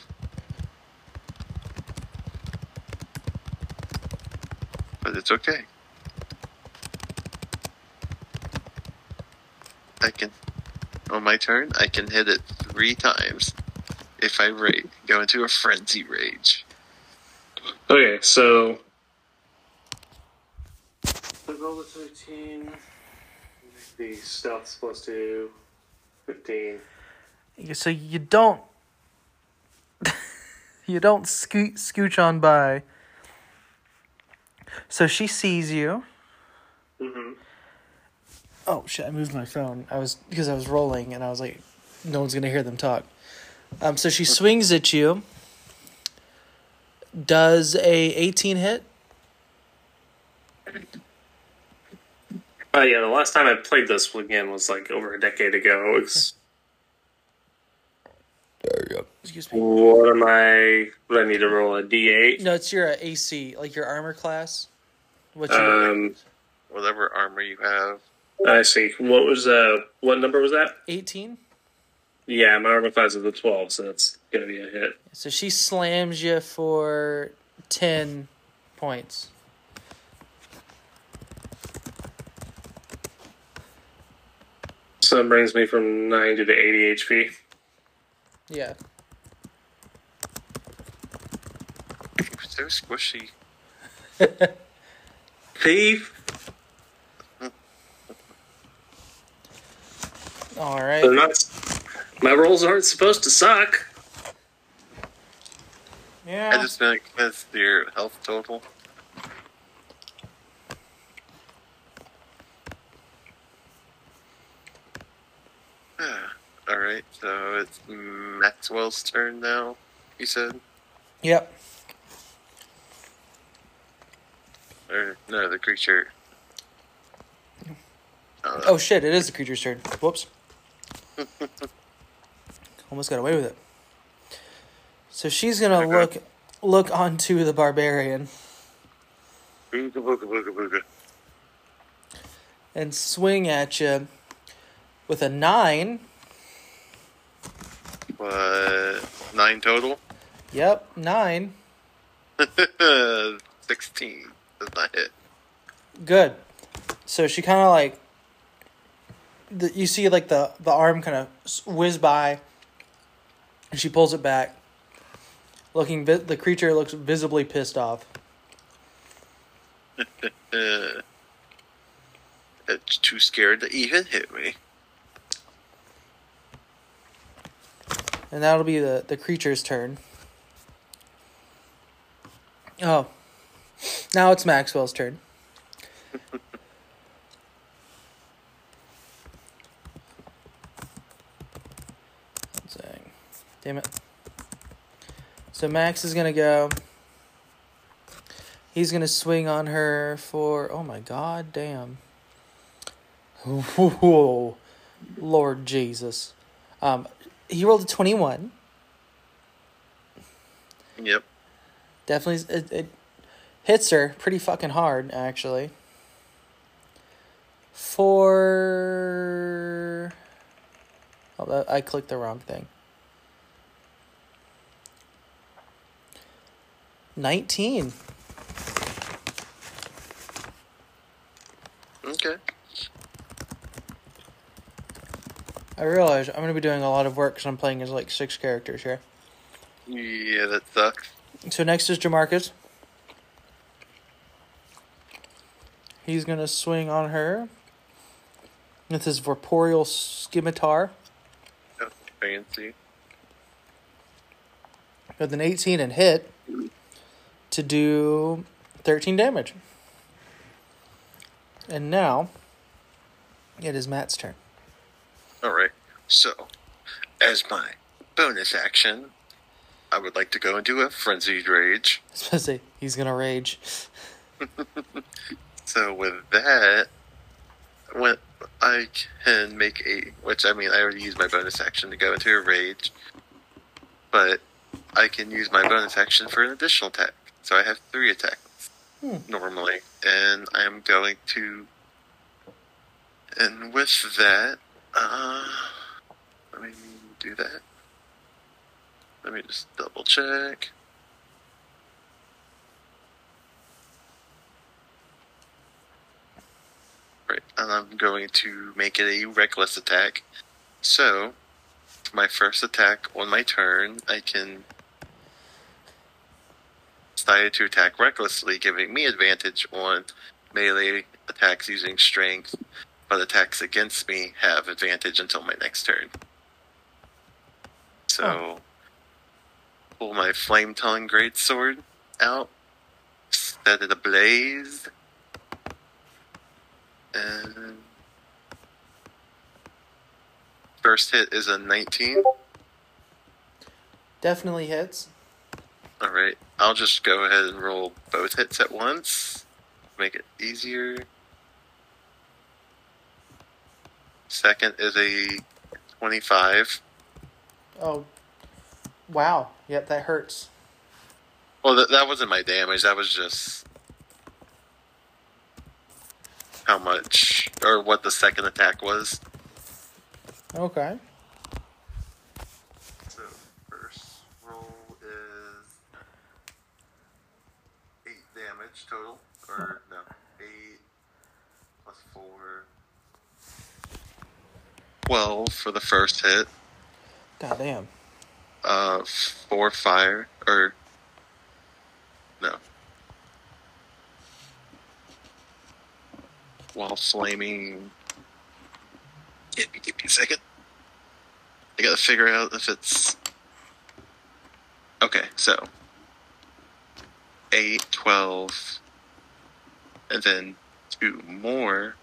Speaker 3: But it's okay. I can, on my turn, I can hit it three times if I rage, go into a frenzy rage.
Speaker 1: Okay, so. I roll a 13. The stealth's plus two. 15.
Speaker 2: So you don't. *laughs* you don't scoot scooch on by. So she sees you.
Speaker 1: Mm-hmm.
Speaker 2: Oh shit! I moved my phone. I was because I was rolling, and I was like, no one's gonna hear them talk. Um, so she swings at you. Does a eighteen hit?
Speaker 1: Uh, yeah, the last time I played this again was like over a decade ago. It's,
Speaker 2: Excuse me.
Speaker 1: what am I? Would I need to roll a d8?
Speaker 2: No, it's your uh, AC, like your armor class. What's your
Speaker 1: Um,
Speaker 3: Whatever armor you have.
Speaker 1: I see. What was uh? What number was that?
Speaker 2: eighteen?
Speaker 1: Yeah, my armor class is the 12, so that's gonna be a hit.
Speaker 2: So she slams you for ten points.
Speaker 1: So that brings me from 90 to 80 HP.
Speaker 2: Yeah.
Speaker 3: So squishy. *laughs*
Speaker 1: Thief.
Speaker 2: All
Speaker 1: They're not. My rolls aren't supposed to suck. Yeah.
Speaker 3: I
Speaker 2: Yeah.
Speaker 3: just meant that's your health total. *sighs* Alright, so it's Maxwell's turn now, you said?
Speaker 2: Yep.
Speaker 3: Or, no, the creature. Uh,
Speaker 2: Oh shit! It is the creature's turn. Whoops. *laughs* Almost got away with it. So she's gonna look look onto the barbarian
Speaker 3: booga booga booga booga.
Speaker 2: and swing at you with a nine.
Speaker 3: What? Nine total?
Speaker 2: Yep, nine. *laughs*
Speaker 3: 16. Does not hit.
Speaker 2: Good. So she kind of like, the, you see like the the arm kind of whiz by, and she pulls it back. Looking, vi- the creature looks visibly pissed off. *laughs*
Speaker 3: It's too scared to even hit me.
Speaker 2: And that'll be the, the creature's turn. Oh. Now it's Maxwell's turn. *laughs* Damn it. So Max is gonna go. He's gonna swing on her for oh my god damn. Whoa. *laughs* Lord Jesus. Um he rolled a 21.
Speaker 3: Yep.
Speaker 2: Definitely, it, it hits her pretty fucking hard, actually. For. Oh, I clicked the wrong thing. 19.
Speaker 3: Okay.
Speaker 2: I realize I'm going to be doing a lot of work because I'm playing as like six characters here.
Speaker 3: Yeah, that sucks.
Speaker 2: So next is Jamarcus. He's gonna swing on her with his Vorporial Scimitar
Speaker 3: fancy.
Speaker 2: with an 18 and hit to do 13 damage. And now it is Matt's turn.
Speaker 3: Alright, so, as my bonus action, I would like to go into a Frenzied Rage. *laughs*
Speaker 2: I was supposed to say he's gonna rage. *laughs*
Speaker 3: So with that, when I can make a, which I mean, I already used my bonus action to go into a rage, but I can use my bonus action for an additional attack. So I have three attacks
Speaker 2: Hmm.
Speaker 3: normally, and I am going to, and with that, uh, let me do that. Let me just double check. Right, and I'm going to make it a reckless attack. So, my first attack on my turn, I can decide to attack recklessly, giving me advantage on melee attacks using strength, but attacks against me have advantage until my next turn. So,
Speaker 2: Oh.
Speaker 3: pull my flame tongue greatsword out, set it ablaze, and first hit is a 19.
Speaker 2: Definitely hits.
Speaker 3: All right, I'll just go ahead and roll both hits at once, make it easier. Second is a 25.
Speaker 2: Oh, wow. Yep, that hurts.
Speaker 3: Well, that, that wasn't my damage. That was just how much or what the second attack was.
Speaker 2: Okay.
Speaker 3: So first roll is eight damage total, or no, eight plus four. Twelve for the first hit.
Speaker 2: God damn.
Speaker 3: Uh, four fire or no. While flaming. Give me, give me a second. I gotta figure out if it's. Okay, so. 8, 12, and then two more.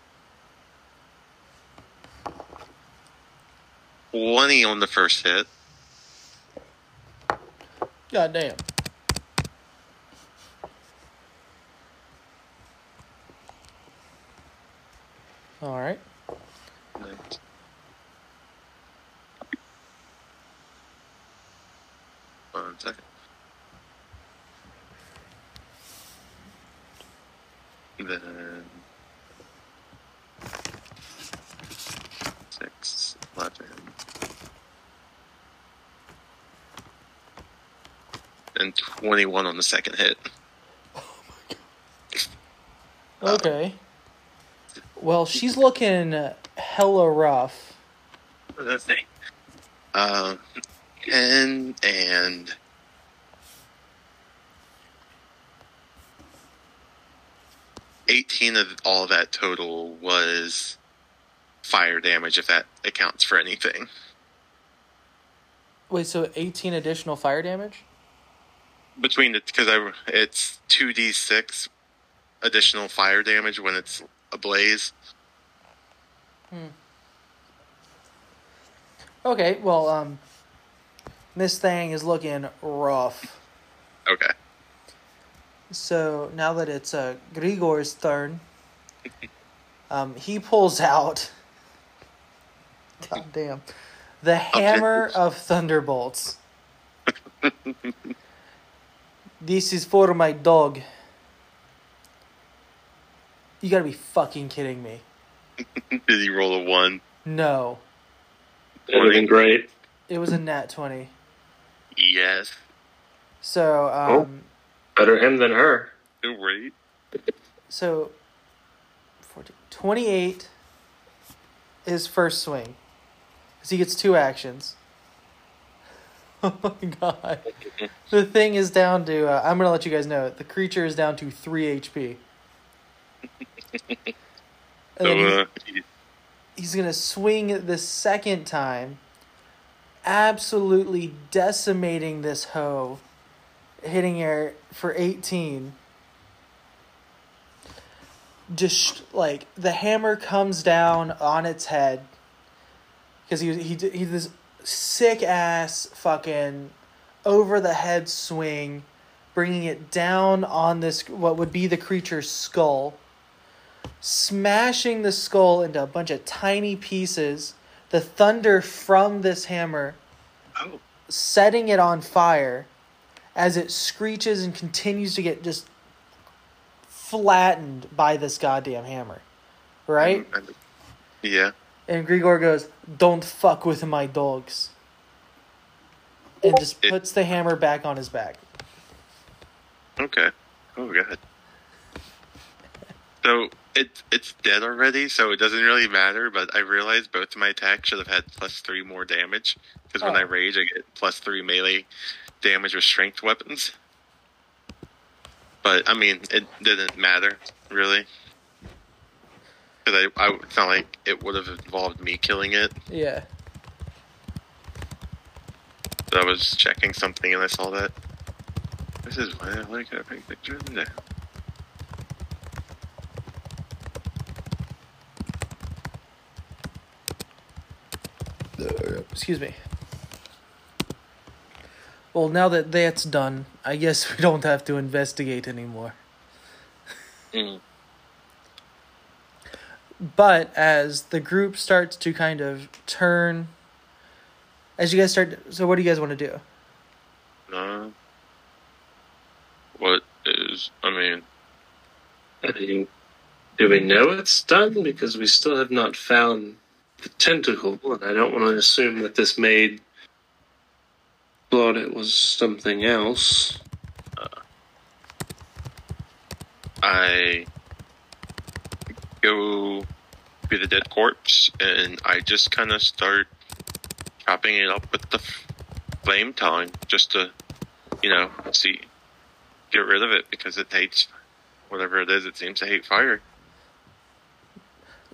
Speaker 3: 20 on the first hit.
Speaker 2: God damn. All right.
Speaker 3: and- One second. Then six, eleven, and twenty-one on the second hit.
Speaker 2: Okay. Well, she's looking hella rough.
Speaker 3: the thing. Um, ten and of all that total was fire damage, if that accounts for anything.
Speaker 2: Wait, so 18 additional fire damage?
Speaker 3: Between the because I it's two d six additional fire damage when it's ablaze. Hmm.
Speaker 2: Okay, well, um, this thing is looking rough.
Speaker 3: Okay.
Speaker 2: So now that it's uh, Grigor's turn, um, he pulls out. *laughs* God damn. The hammer of thunderbolts. *laughs* this is for my dog. You gotta be fucking kidding me. *laughs*
Speaker 3: Did he roll a one?
Speaker 2: No.
Speaker 1: That would have been great.
Speaker 2: It was a nat 20.
Speaker 3: Yes.
Speaker 2: So, um,
Speaker 1: Better him than her.
Speaker 3: Right.
Speaker 2: So, 14, 28 is first swing. Because he gets two actions. *laughs* Oh my god. *laughs* The thing is down to, uh, I'm going to let you guys know, the creature is down to 3 HP. *laughs* And
Speaker 3: So,
Speaker 2: then he's-
Speaker 3: uh,
Speaker 2: he's going to swing the second time, absolutely decimating this hoe, hitting her for 18. Just like the hammer comes down on its head because he he he this sick ass fucking over the head swing, bringing it down on this what would be the creature's skull, smashing the skull into a bunch of tiny pieces. The thunder from this hammer
Speaker 3: oh,
Speaker 2: setting it on fire as it screeches and continues to get just flattened by this goddamn hammer. Right?
Speaker 3: Mm, and- yeah.
Speaker 2: And Grigor goes, Don't fuck with my dogs. And just puts the hammer back on his back.
Speaker 3: Okay. Oh god. So it's it's dead already, so it doesn't really matter. But I realized both of my attacks should have had plus three more damage because when
Speaker 2: Oh.
Speaker 3: I rage, I get plus three melee damage with strength weapons. But I mean, it didn't matter really. Because I, I, it's not like it would have involved me killing it.
Speaker 2: Yeah.
Speaker 3: But I was checking something and I saw that. This is why I like a big picture. No.
Speaker 2: Excuse me. Well, now that that's done, I guess *laughs* we don't have to investigate anymore.
Speaker 3: Mm.
Speaker 2: But as the group starts to kind of turn, as you guys start, so what do you guys want to do?
Speaker 3: Uh, what is? I mean,
Speaker 1: I mean, do we know it's done? Because we still have not found the tentacle, and I don't want to assume that this maid thought it was something else.
Speaker 3: Uh, I go to the dead corpse and I just kind of start chopping it up with the flame tongue just to, you know, see, get rid of it because it hates whatever it is. It seems to hate fire.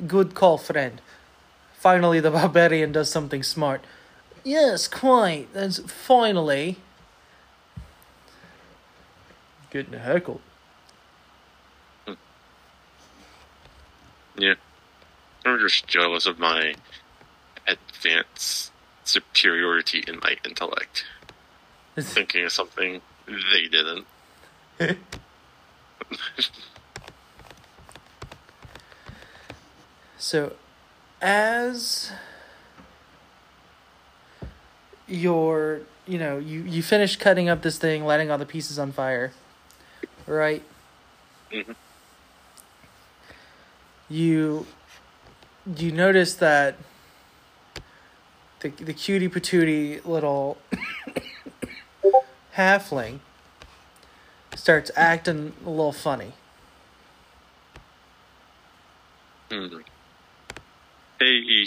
Speaker 2: Good call, friend. Finally, the barbarian does something smart. Yes, quite. That's finally. Getting heckled.
Speaker 3: Yeah. I'm just jealous of my advanced superiority in my intellect. *laughs* Thinking of something they didn't. *laughs*
Speaker 2: So, as you're, you know, you, you finish cutting up this thing, lighting all the pieces on fire, right?
Speaker 3: Mhm.
Speaker 2: You you notice that the the cutie patootie little *coughs* halfling starts acting a little funny.
Speaker 3: Hmm. Hey,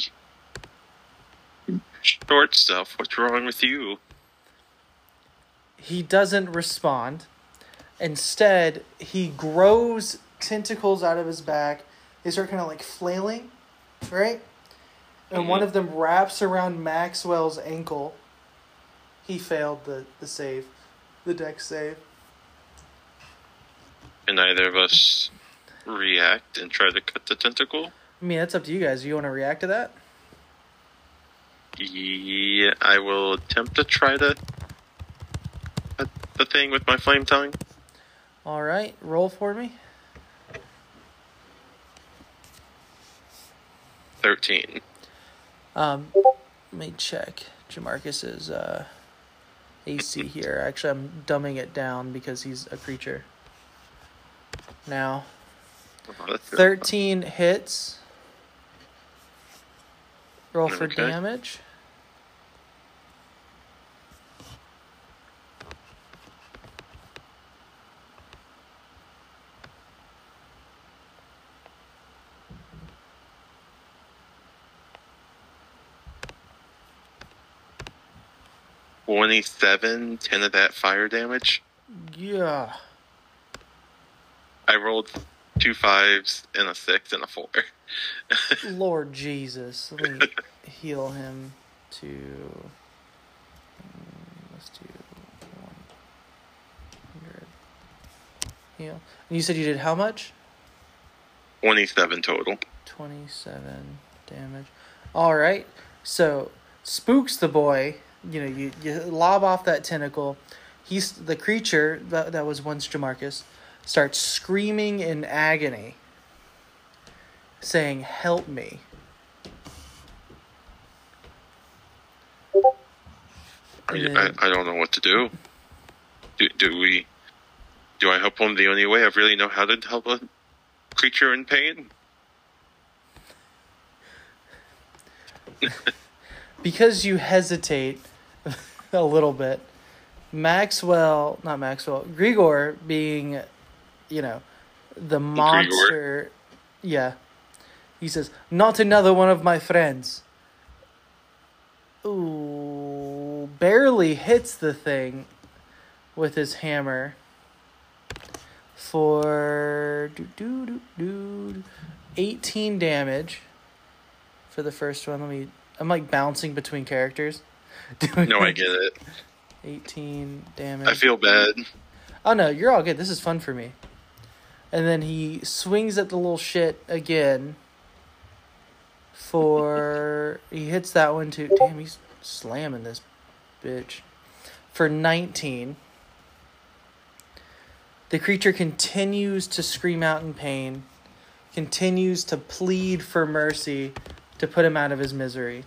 Speaker 3: short stuff. What's wrong with you?
Speaker 2: he doesn't respond. Instead, he grows tentacles out of his back. They start kind of like flailing, right? And one
Speaker 3: Mhm.
Speaker 2: of them wraps around Maxwell's ankle. He failed the, the save, the Dex save.
Speaker 3: Can either of us react and try to cut the tentacle?
Speaker 2: I mean, that's up to you guys. You want to react to that?
Speaker 3: Yeah, I will attempt to try to the thing with my flame tongue.
Speaker 2: All right, roll for me.
Speaker 3: 13.
Speaker 2: Um, let me check Jamarcus's uh, AC here. Actually, I'm dumbing it down because he's a creature. Now,
Speaker 3: Oh.
Speaker 2: 13 hits. Roll for
Speaker 3: Okay.
Speaker 2: damage.
Speaker 3: 27, 10 of that fire damage.
Speaker 2: Yeah.
Speaker 3: I rolled two fives and a six and a four. *laughs*
Speaker 2: Lord Jesus. Let me heal him to. mm, Let's do 100. Heal. And you said you did how much?
Speaker 3: 27 total.
Speaker 2: 27 damage. All right. So, spooks the boy. You know, you, you lob off that tentacle. He's the creature that, that was once Jamarcus starts screaming in agony, saying, Help me.
Speaker 3: I, I don't know what to do. Do, do we. Do I help him the only way I really know how to help a creature in pain? *laughs*
Speaker 2: because you hesitate *laughs* a little bit, Maxwell, not Maxwell, Grigor being, you know, the monster. Yeah. He says, Not another one of my friends. Ooh, barely hits the thing with his hammer for do, do, do, do, 18 damage for the first one. Let me. I'm like bouncing between characters. *laughs*
Speaker 3: No, I get it.
Speaker 2: 18 damage.
Speaker 3: I feel bad.
Speaker 2: Oh no, you're all good. This is fun for me. And then he swings at the little shit again. For he hits that one too. Damn, he's slamming this bitch. For 19. The creature continues to scream out in pain, continues to plead for mercy to put him out of his misery.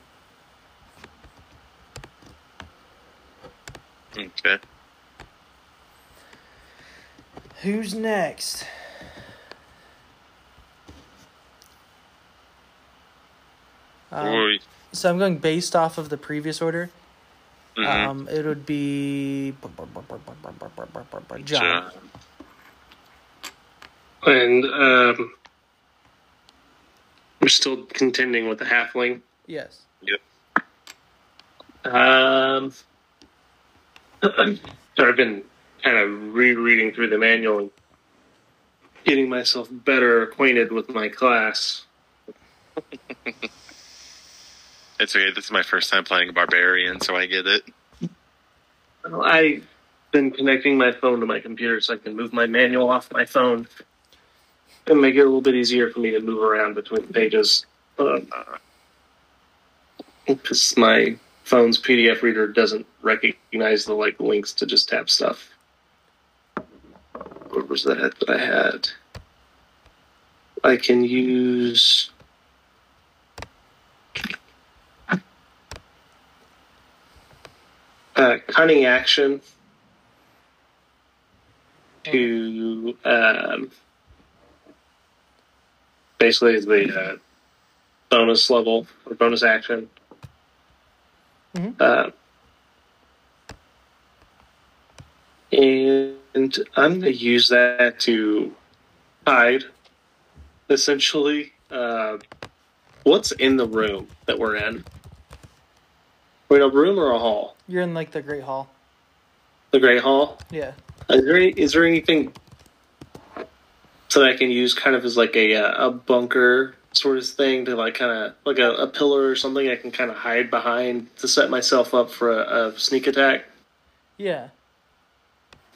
Speaker 3: Okay.
Speaker 2: Who's next? Um, so I'm going based off of the previous order.
Speaker 3: mhm.
Speaker 2: Um, it would be John.
Speaker 3: John.
Speaker 1: And um, we're still contending with the halfling.
Speaker 2: Yes.
Speaker 3: Yep.
Speaker 1: Um, *clears throat* so I've been kind of rereading through the manual and getting myself better acquainted with my class. *laughs*
Speaker 3: It's okay. This is my first time playing barbarian, so I get it.
Speaker 1: I've been connecting my phone to my computer so I can move my manual off my phone and make it a little bit easier for me to move around between pages. Um, because my phone's PDF reader doesn't recognize the like links to just tap stuff. What was that that I had? I can use. Uh, cunning action to um, basically the uh, bonus level or bonus action.
Speaker 2: Mhm.
Speaker 1: Uh, and I'm going to use that to hide, essentially. Uh, what's in the room that we're in? Wait, a room or a hall?
Speaker 2: You're in like the Great Hall.
Speaker 1: The Great Hall.
Speaker 2: Yeah.
Speaker 1: Is there any, is there anything so that I can use kind of as like a uh, a bunker sort of thing to like kind of like a, a pillar or something I can kind of hide behind to set myself up for a, a sneak attack?
Speaker 2: Yeah.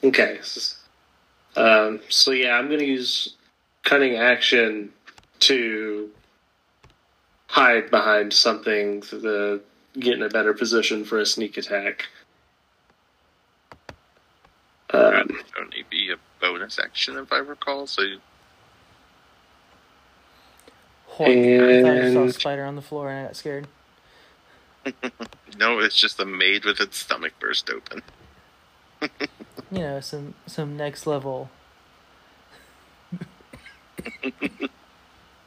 Speaker 1: Okay. Um, so yeah, I'm gonna use cunning action to hide behind something to get in a better position for a sneak attack.
Speaker 3: That
Speaker 1: Um,
Speaker 3: would only be a bonus action, if I recall. So
Speaker 2: Hoy. I thought I saw a
Speaker 1: And-
Speaker 2: spider on the floor and I got scared. *laughs*
Speaker 3: no, it's just a maid with its stomach burst open. *laughs*
Speaker 2: You know, some some next level. *laughs*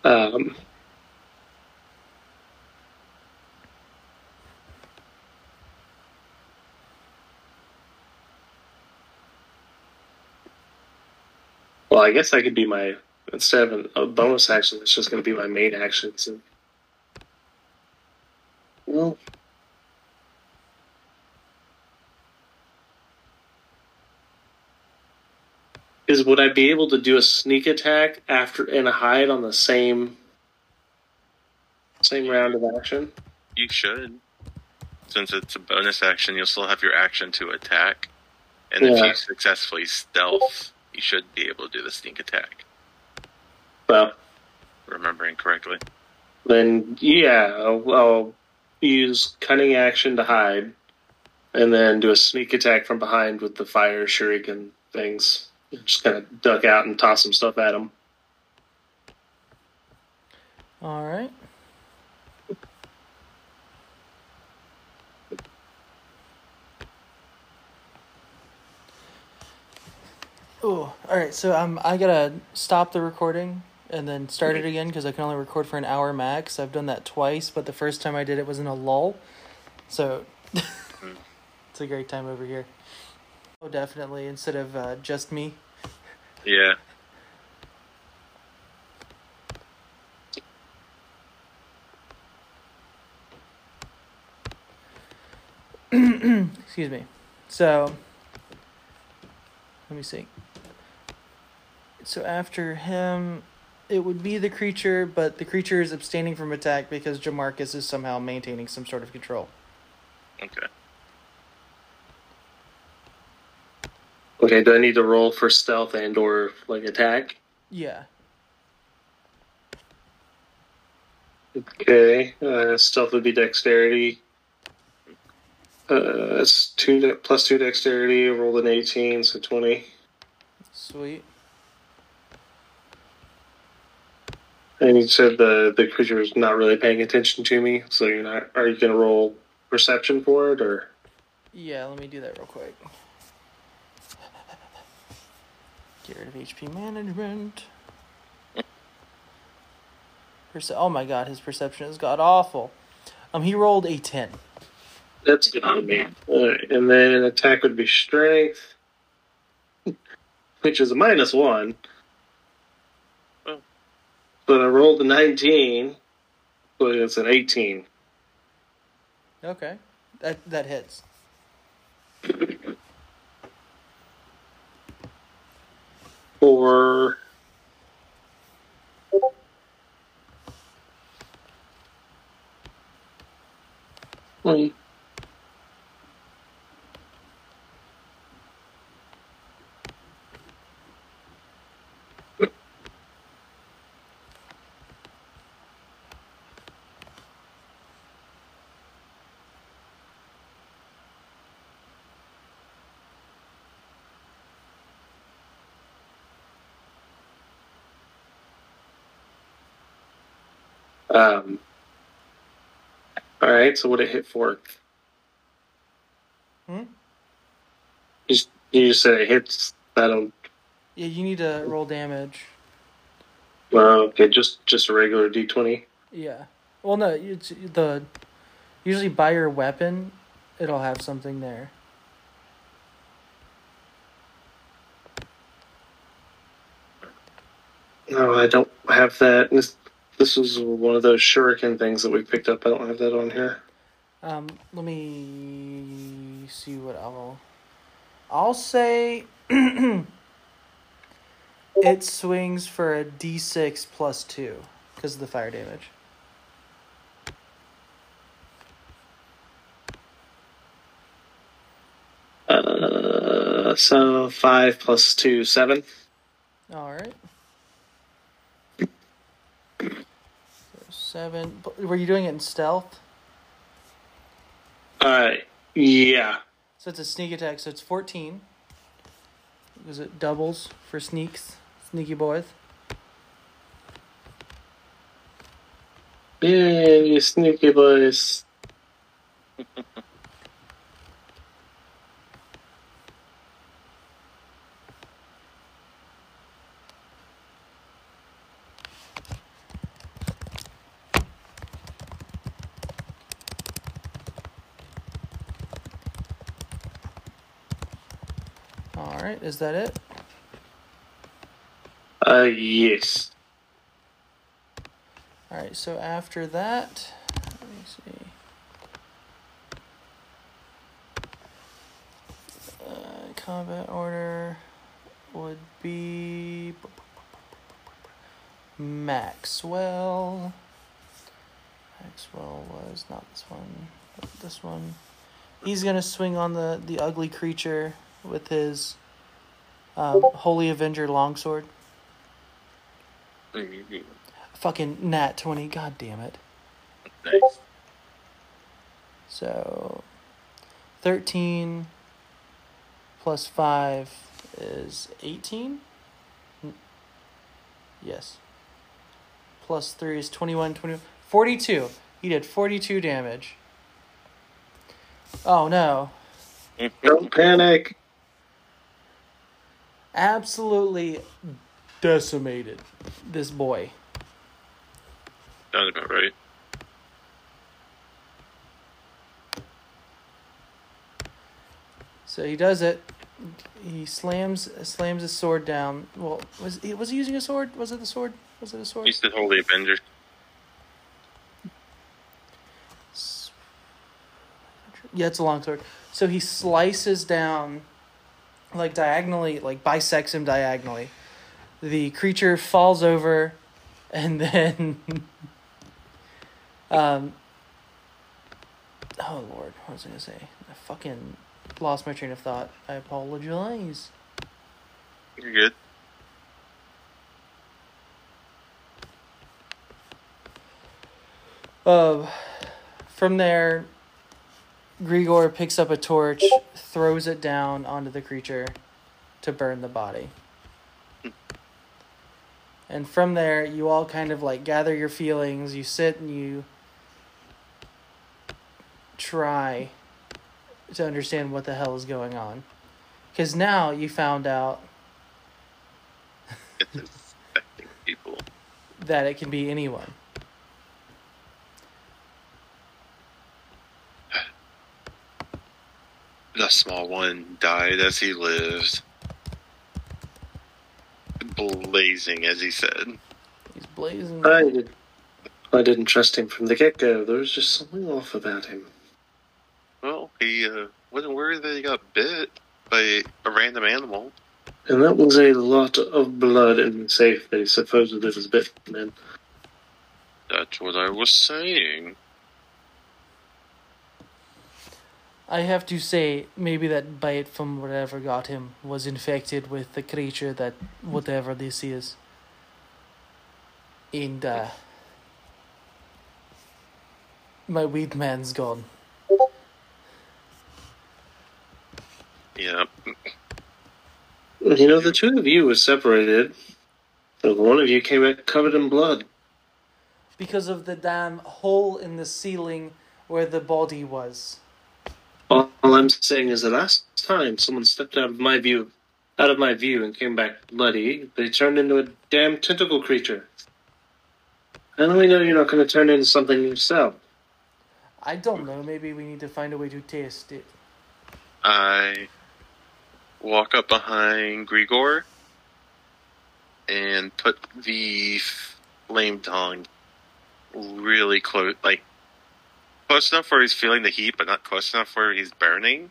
Speaker 1: um, Well, I guess I could be my instead of a bonus action. It's just going to be my main action. So, well, is would I be able to do a sneak attack after and a hide on the same same round of action?
Speaker 3: You should. Since it's a bonus action, you'll still have your action to attack. And
Speaker 1: yeah.
Speaker 3: if you successfully stealth, you should be able to do the sneak attack.
Speaker 1: Well,
Speaker 3: Remembering correctly.
Speaker 1: then yeah, I'll, I'll use cunning action to hide, and then do a sneak attack from behind with the fire shuriken things. Just kind of duck out and toss some stuff at them.
Speaker 2: All right. Oh, all right. So I'm I gotta stop the recording and then start it again because I can only record for an hour max. I've done that twice, but the first time I did it was in a lull, so *laughs* it's a great time over here. Oh, definitely. Instead of uh, just me.
Speaker 3: Yeah. *clears throat*
Speaker 2: Excuse me. So, let me see. So after him, it would be the creature, but the creature is abstaining from attack because Jamarcus is somehow maintaining some sort of control.
Speaker 3: Okay.
Speaker 1: Okay, do I need to roll for stealth and or like attack?
Speaker 2: Yeah.
Speaker 1: Okay, uh, stealth would be dexterity. Uh, that's two de- plus two dexterity. Rolled an eighteen, so twenty.
Speaker 2: Sweet.
Speaker 1: And you said the the creature is not really paying attention to me, so you're not. Are you gonna roll perception for it, or
Speaker 2: Yeah, let me do that real quick. Get rid of HP management. Perce- oh my god, his perception is god awful. Um, he rolled a 10.
Speaker 1: that's good on me? Alright, and then attack would be strength, which is a minus one. But I rolled a nineteen, so it's an eighteen.
Speaker 2: Okay. That that hits.
Speaker 1: For Hmm. Um. All right. So what it hit for?
Speaker 2: Hmm?
Speaker 1: You, you said it hits. I don't.
Speaker 2: Yeah, you need to roll damage.
Speaker 1: Well, okay, just just a regular D twenty.
Speaker 2: Yeah. Well, no, it's the usually by your weapon, it'll have something there.
Speaker 1: No, I don't have that. This was one of those shuriken things that we picked up. I don't have that on here.
Speaker 2: Um, let me see what I'll. I'll say *clears throat* it swings for a d6 plus two because of the fire damage.
Speaker 1: Uh, so five plus two, seven.
Speaker 2: All right. So seven. Were you doing it in stealth?
Speaker 1: Uh, yeah.
Speaker 2: So it's a sneak attack. So it's fourteen. Because it doubles for sneaks, sneaky boys.
Speaker 1: Yay, sneaky boys. *laughs*
Speaker 2: All right. Is that it?
Speaker 1: Uh, yes.
Speaker 2: All right. So after that, let me see. Uh, combat order. would be Maxwell. Maxwell was not this one, but this one. He's gonna swing on the the ugly creature with his um, Holy Avenger longsword. Fucking nat twenty. God damn it.
Speaker 3: Nice.
Speaker 2: So, thirteen plus five is eighteen. Yes. Plus three is 21, 20, 42. He did 42 damage. Oh no.
Speaker 1: Don't panic.
Speaker 2: Absolutely decimated this boy.
Speaker 3: Sounds about right.
Speaker 2: So he does it. He slams slams his sword down. Well, was he was he using a sword? Was it the sword? Was it a sword?
Speaker 3: He's the Holy Avenger.
Speaker 2: Yeah, it's a long sword. So he slices down, like diagonally, like bisects him diagonally. The creature falls over, and then, *laughs* um. Oh Lord, what was I gonna say? I fucking lost my train of thought. I apologize.
Speaker 3: You're good.
Speaker 2: Uh, from there, Grigor picks up a torch, throws it down onto the creature to burn the body. And from there, you all kind of like gather your feelings. You sit and you try to understand what the hell is going on. Because now you found out
Speaker 3: It's people.
Speaker 2: that it can be anyone.
Speaker 3: The small one died as he lived. Blazing, as he said.
Speaker 2: He's blazing.
Speaker 1: I did. I didn't trust him from the get go. There was just something off about him.
Speaker 3: Well, he uh, wasn't worried that he got bit by a random animal.
Speaker 1: And that was a lot of blood in the safe that he supposedly was bitten in.
Speaker 3: That's what I was saying.
Speaker 2: I have to say, maybe that bite from whatever got him was infected with the creature that whatever this is. And uh, my weed man's gone.
Speaker 3: Yeah,
Speaker 1: You know, the two of you were separated. but One of you came out covered in blood.
Speaker 2: Because of the damn hole in the ceiling where the body was.
Speaker 1: All I'm saying is the last time someone stepped out of my view, out of my view, and came back bloody, they turned into a damn tentacle creature. And we know you're not going to turn into something yourself.
Speaker 2: I don't know, maybe we need to find a way to test it.
Speaker 3: I walk up behind Grigor and put the flame tongue really close, like close enough where he's feeling the heat, but not close enough where he's burning,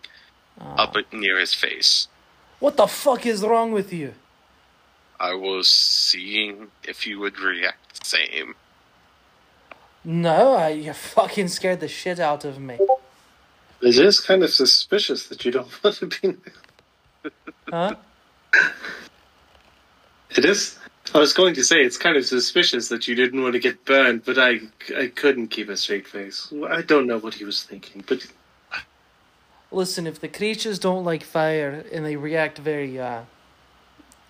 Speaker 2: Aw.
Speaker 3: up near his face.
Speaker 2: What the fuck is wrong with you?
Speaker 3: I was seeing if you would react the same.
Speaker 2: No, I, you fucking scared the shit out of me.
Speaker 1: It is kind of suspicious that you don't *laughs* want to be.
Speaker 2: Huh? *laughs*
Speaker 1: It is. I was going to say it's kind of suspicious that you didn't want to get burned, but I I couldn't keep a straight face. I don't know what he was thinking, but
Speaker 2: Listen, if the creatures don't like fire and they react very, uh,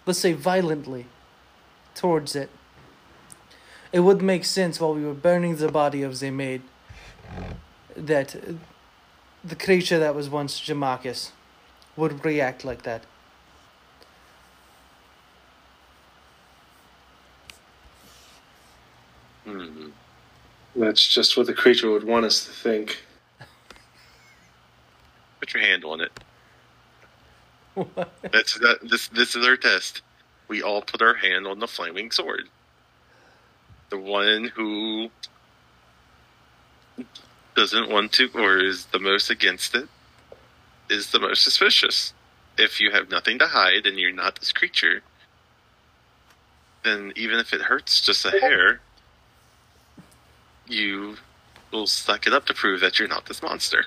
Speaker 2: let's say violently towards it, it would make sense while we were burning the body of Zemaid that the creature that was once Jamakis would react like that.
Speaker 3: Hmm.
Speaker 1: That's just what the creature would want us to think.
Speaker 3: Put your hand on it. *laughs* That's that. This this is our test. We all put our hand on the flaming sword. The one who doesn't want to, or is the most against it, is the most suspicious. if you have nothing to hide and you're not this creature, then even if it hurts just a hair, you will suck it up to prove that you're not this monster.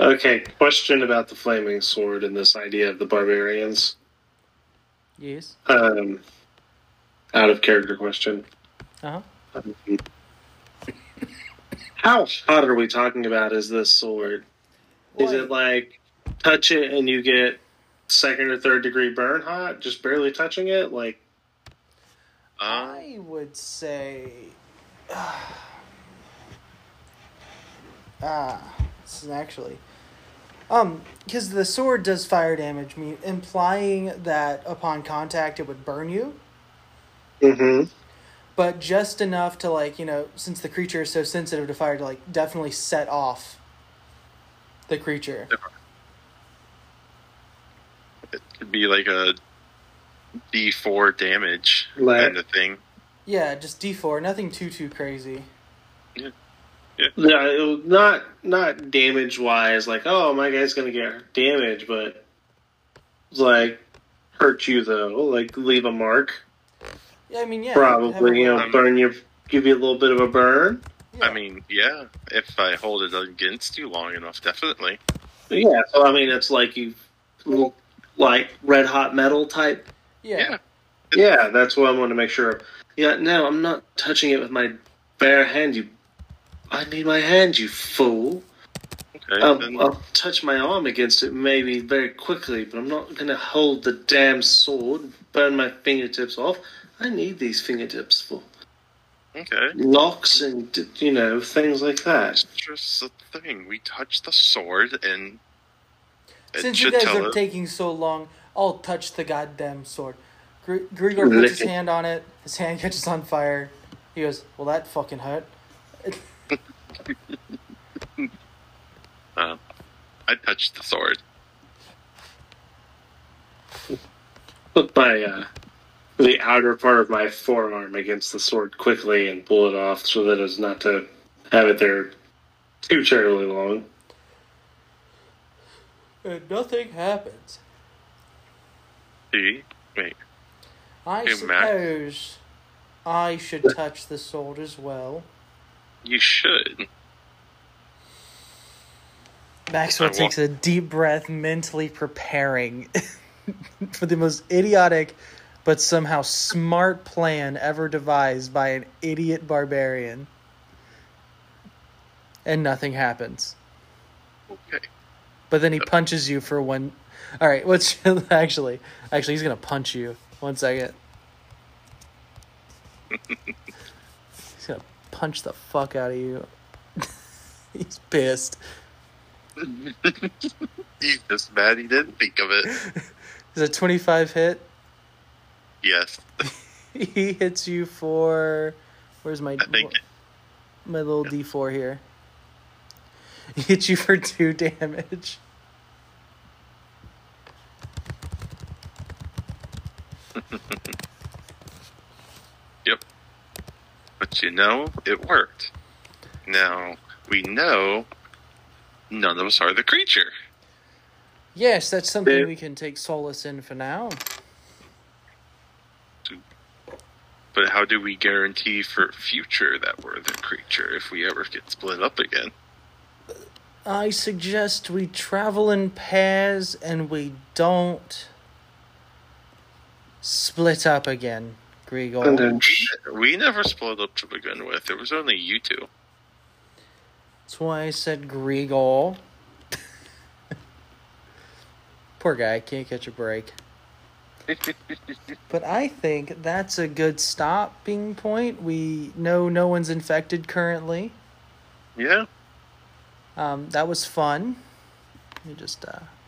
Speaker 1: Okay, question about the flaming sword and this idea of the barbarians.
Speaker 2: Yes.
Speaker 1: Um, out of character question.
Speaker 2: Uh huh.
Speaker 1: Um, how hot are we talking about? Is this sword? Is it like touch it and you get second or third degree burn hot, just barely touching it? Like,
Speaker 3: Um,
Speaker 2: I would say. Ah, this is actually. Um, because the sword does fire damage, me implying that upon contact it would burn you,
Speaker 1: mm-hmm.
Speaker 2: but just enough to like you know, since the creature is so sensitive to fire, to like definitely set off the creature.
Speaker 3: it could be like a D4 damage
Speaker 1: Like-
Speaker 3: kind of thing.
Speaker 2: Yeah, just D four, nothing too too crazy.
Speaker 1: Yeah, it- not not damage wise, like oh my guy's gonna get damage, but like hurt you though, like leave a mark,
Speaker 2: Yeah, I mean, yeah,
Speaker 1: probably you know
Speaker 3: Um,
Speaker 1: burn you, give you a little bit of a burn.
Speaker 2: yeah.
Speaker 3: I mean, yeah, if I hold it against you long enough, definitely.
Speaker 1: Yeah, so I mean it's like you look like red hot metal type.
Speaker 2: yeah,
Speaker 3: Yeah.
Speaker 1: Yeah, that's what I want to make sure. of. Yeah, no, I'm not touching it with my bare hand. You, I need my hand, you fool.
Speaker 3: Okay.
Speaker 1: I'll,
Speaker 3: then,
Speaker 1: I'll touch my arm against it maybe very quickly, but I'm not going to hold the damn sword, burn my fingertips off. I need these fingertips for
Speaker 3: okay.
Speaker 1: locks and you know things like that.
Speaker 3: That's just the thing. We touch the sword and
Speaker 2: Since you guys are
Speaker 3: us.
Speaker 2: taking so long, I'll touch the goddamn sword. Gr- Grigor puts his hand on it. His hand *laughs* catches on fire. He goes, "Well, that fucking hurt." *laughs*
Speaker 3: Uh, *laughs* I touched the sword.
Speaker 1: Put my uh, the outer part of my forearm against the sword quickly and pull it off so that it's not to have it there too terribly long.
Speaker 2: And nothing happens.
Speaker 3: See? Wait.
Speaker 2: I
Speaker 3: Hey, Matt.
Speaker 2: suppose I should touch the sword as well.
Speaker 3: You should.
Speaker 2: Maxwell
Speaker 3: I
Speaker 2: takes a deep breath, mentally preparing *laughs* for the most idiotic but somehow smart plan ever devised by an idiot barbarian. And nothing happens.
Speaker 3: Okay.
Speaker 2: But then he punches you for one. All right, what's *laughs* actually? Actually, he's gonna punch you. One second. *laughs* punch the fuck out of you. *laughs* he's pissed. *laughs*
Speaker 3: He's just mad he didn't think of it. *laughs*
Speaker 2: Is a twenty-five hit?
Speaker 3: Yes.
Speaker 2: he hits you for. Where's my
Speaker 3: I think
Speaker 2: my little D four here? He hits you for two damage.
Speaker 3: Yep. But you know, it worked. Now, we know none of us are the creature.
Speaker 2: Yes, that's something
Speaker 1: Yeah.
Speaker 2: we can take solace in for now.
Speaker 3: But how do we guarantee for future that we're the creature if we ever get split up again?
Speaker 2: I suggest we travel in pairs and we don't split up again, Grigor.
Speaker 1: And then
Speaker 3: We never split up to begin with. It was only you two.
Speaker 2: That's why I said Grigor. *laughs* Poor guy, can't catch a break. *laughs* But I think that's a good stopping point. We know no one's infected currently.
Speaker 3: Yeah.
Speaker 2: Um, that was fun. Let me just uh,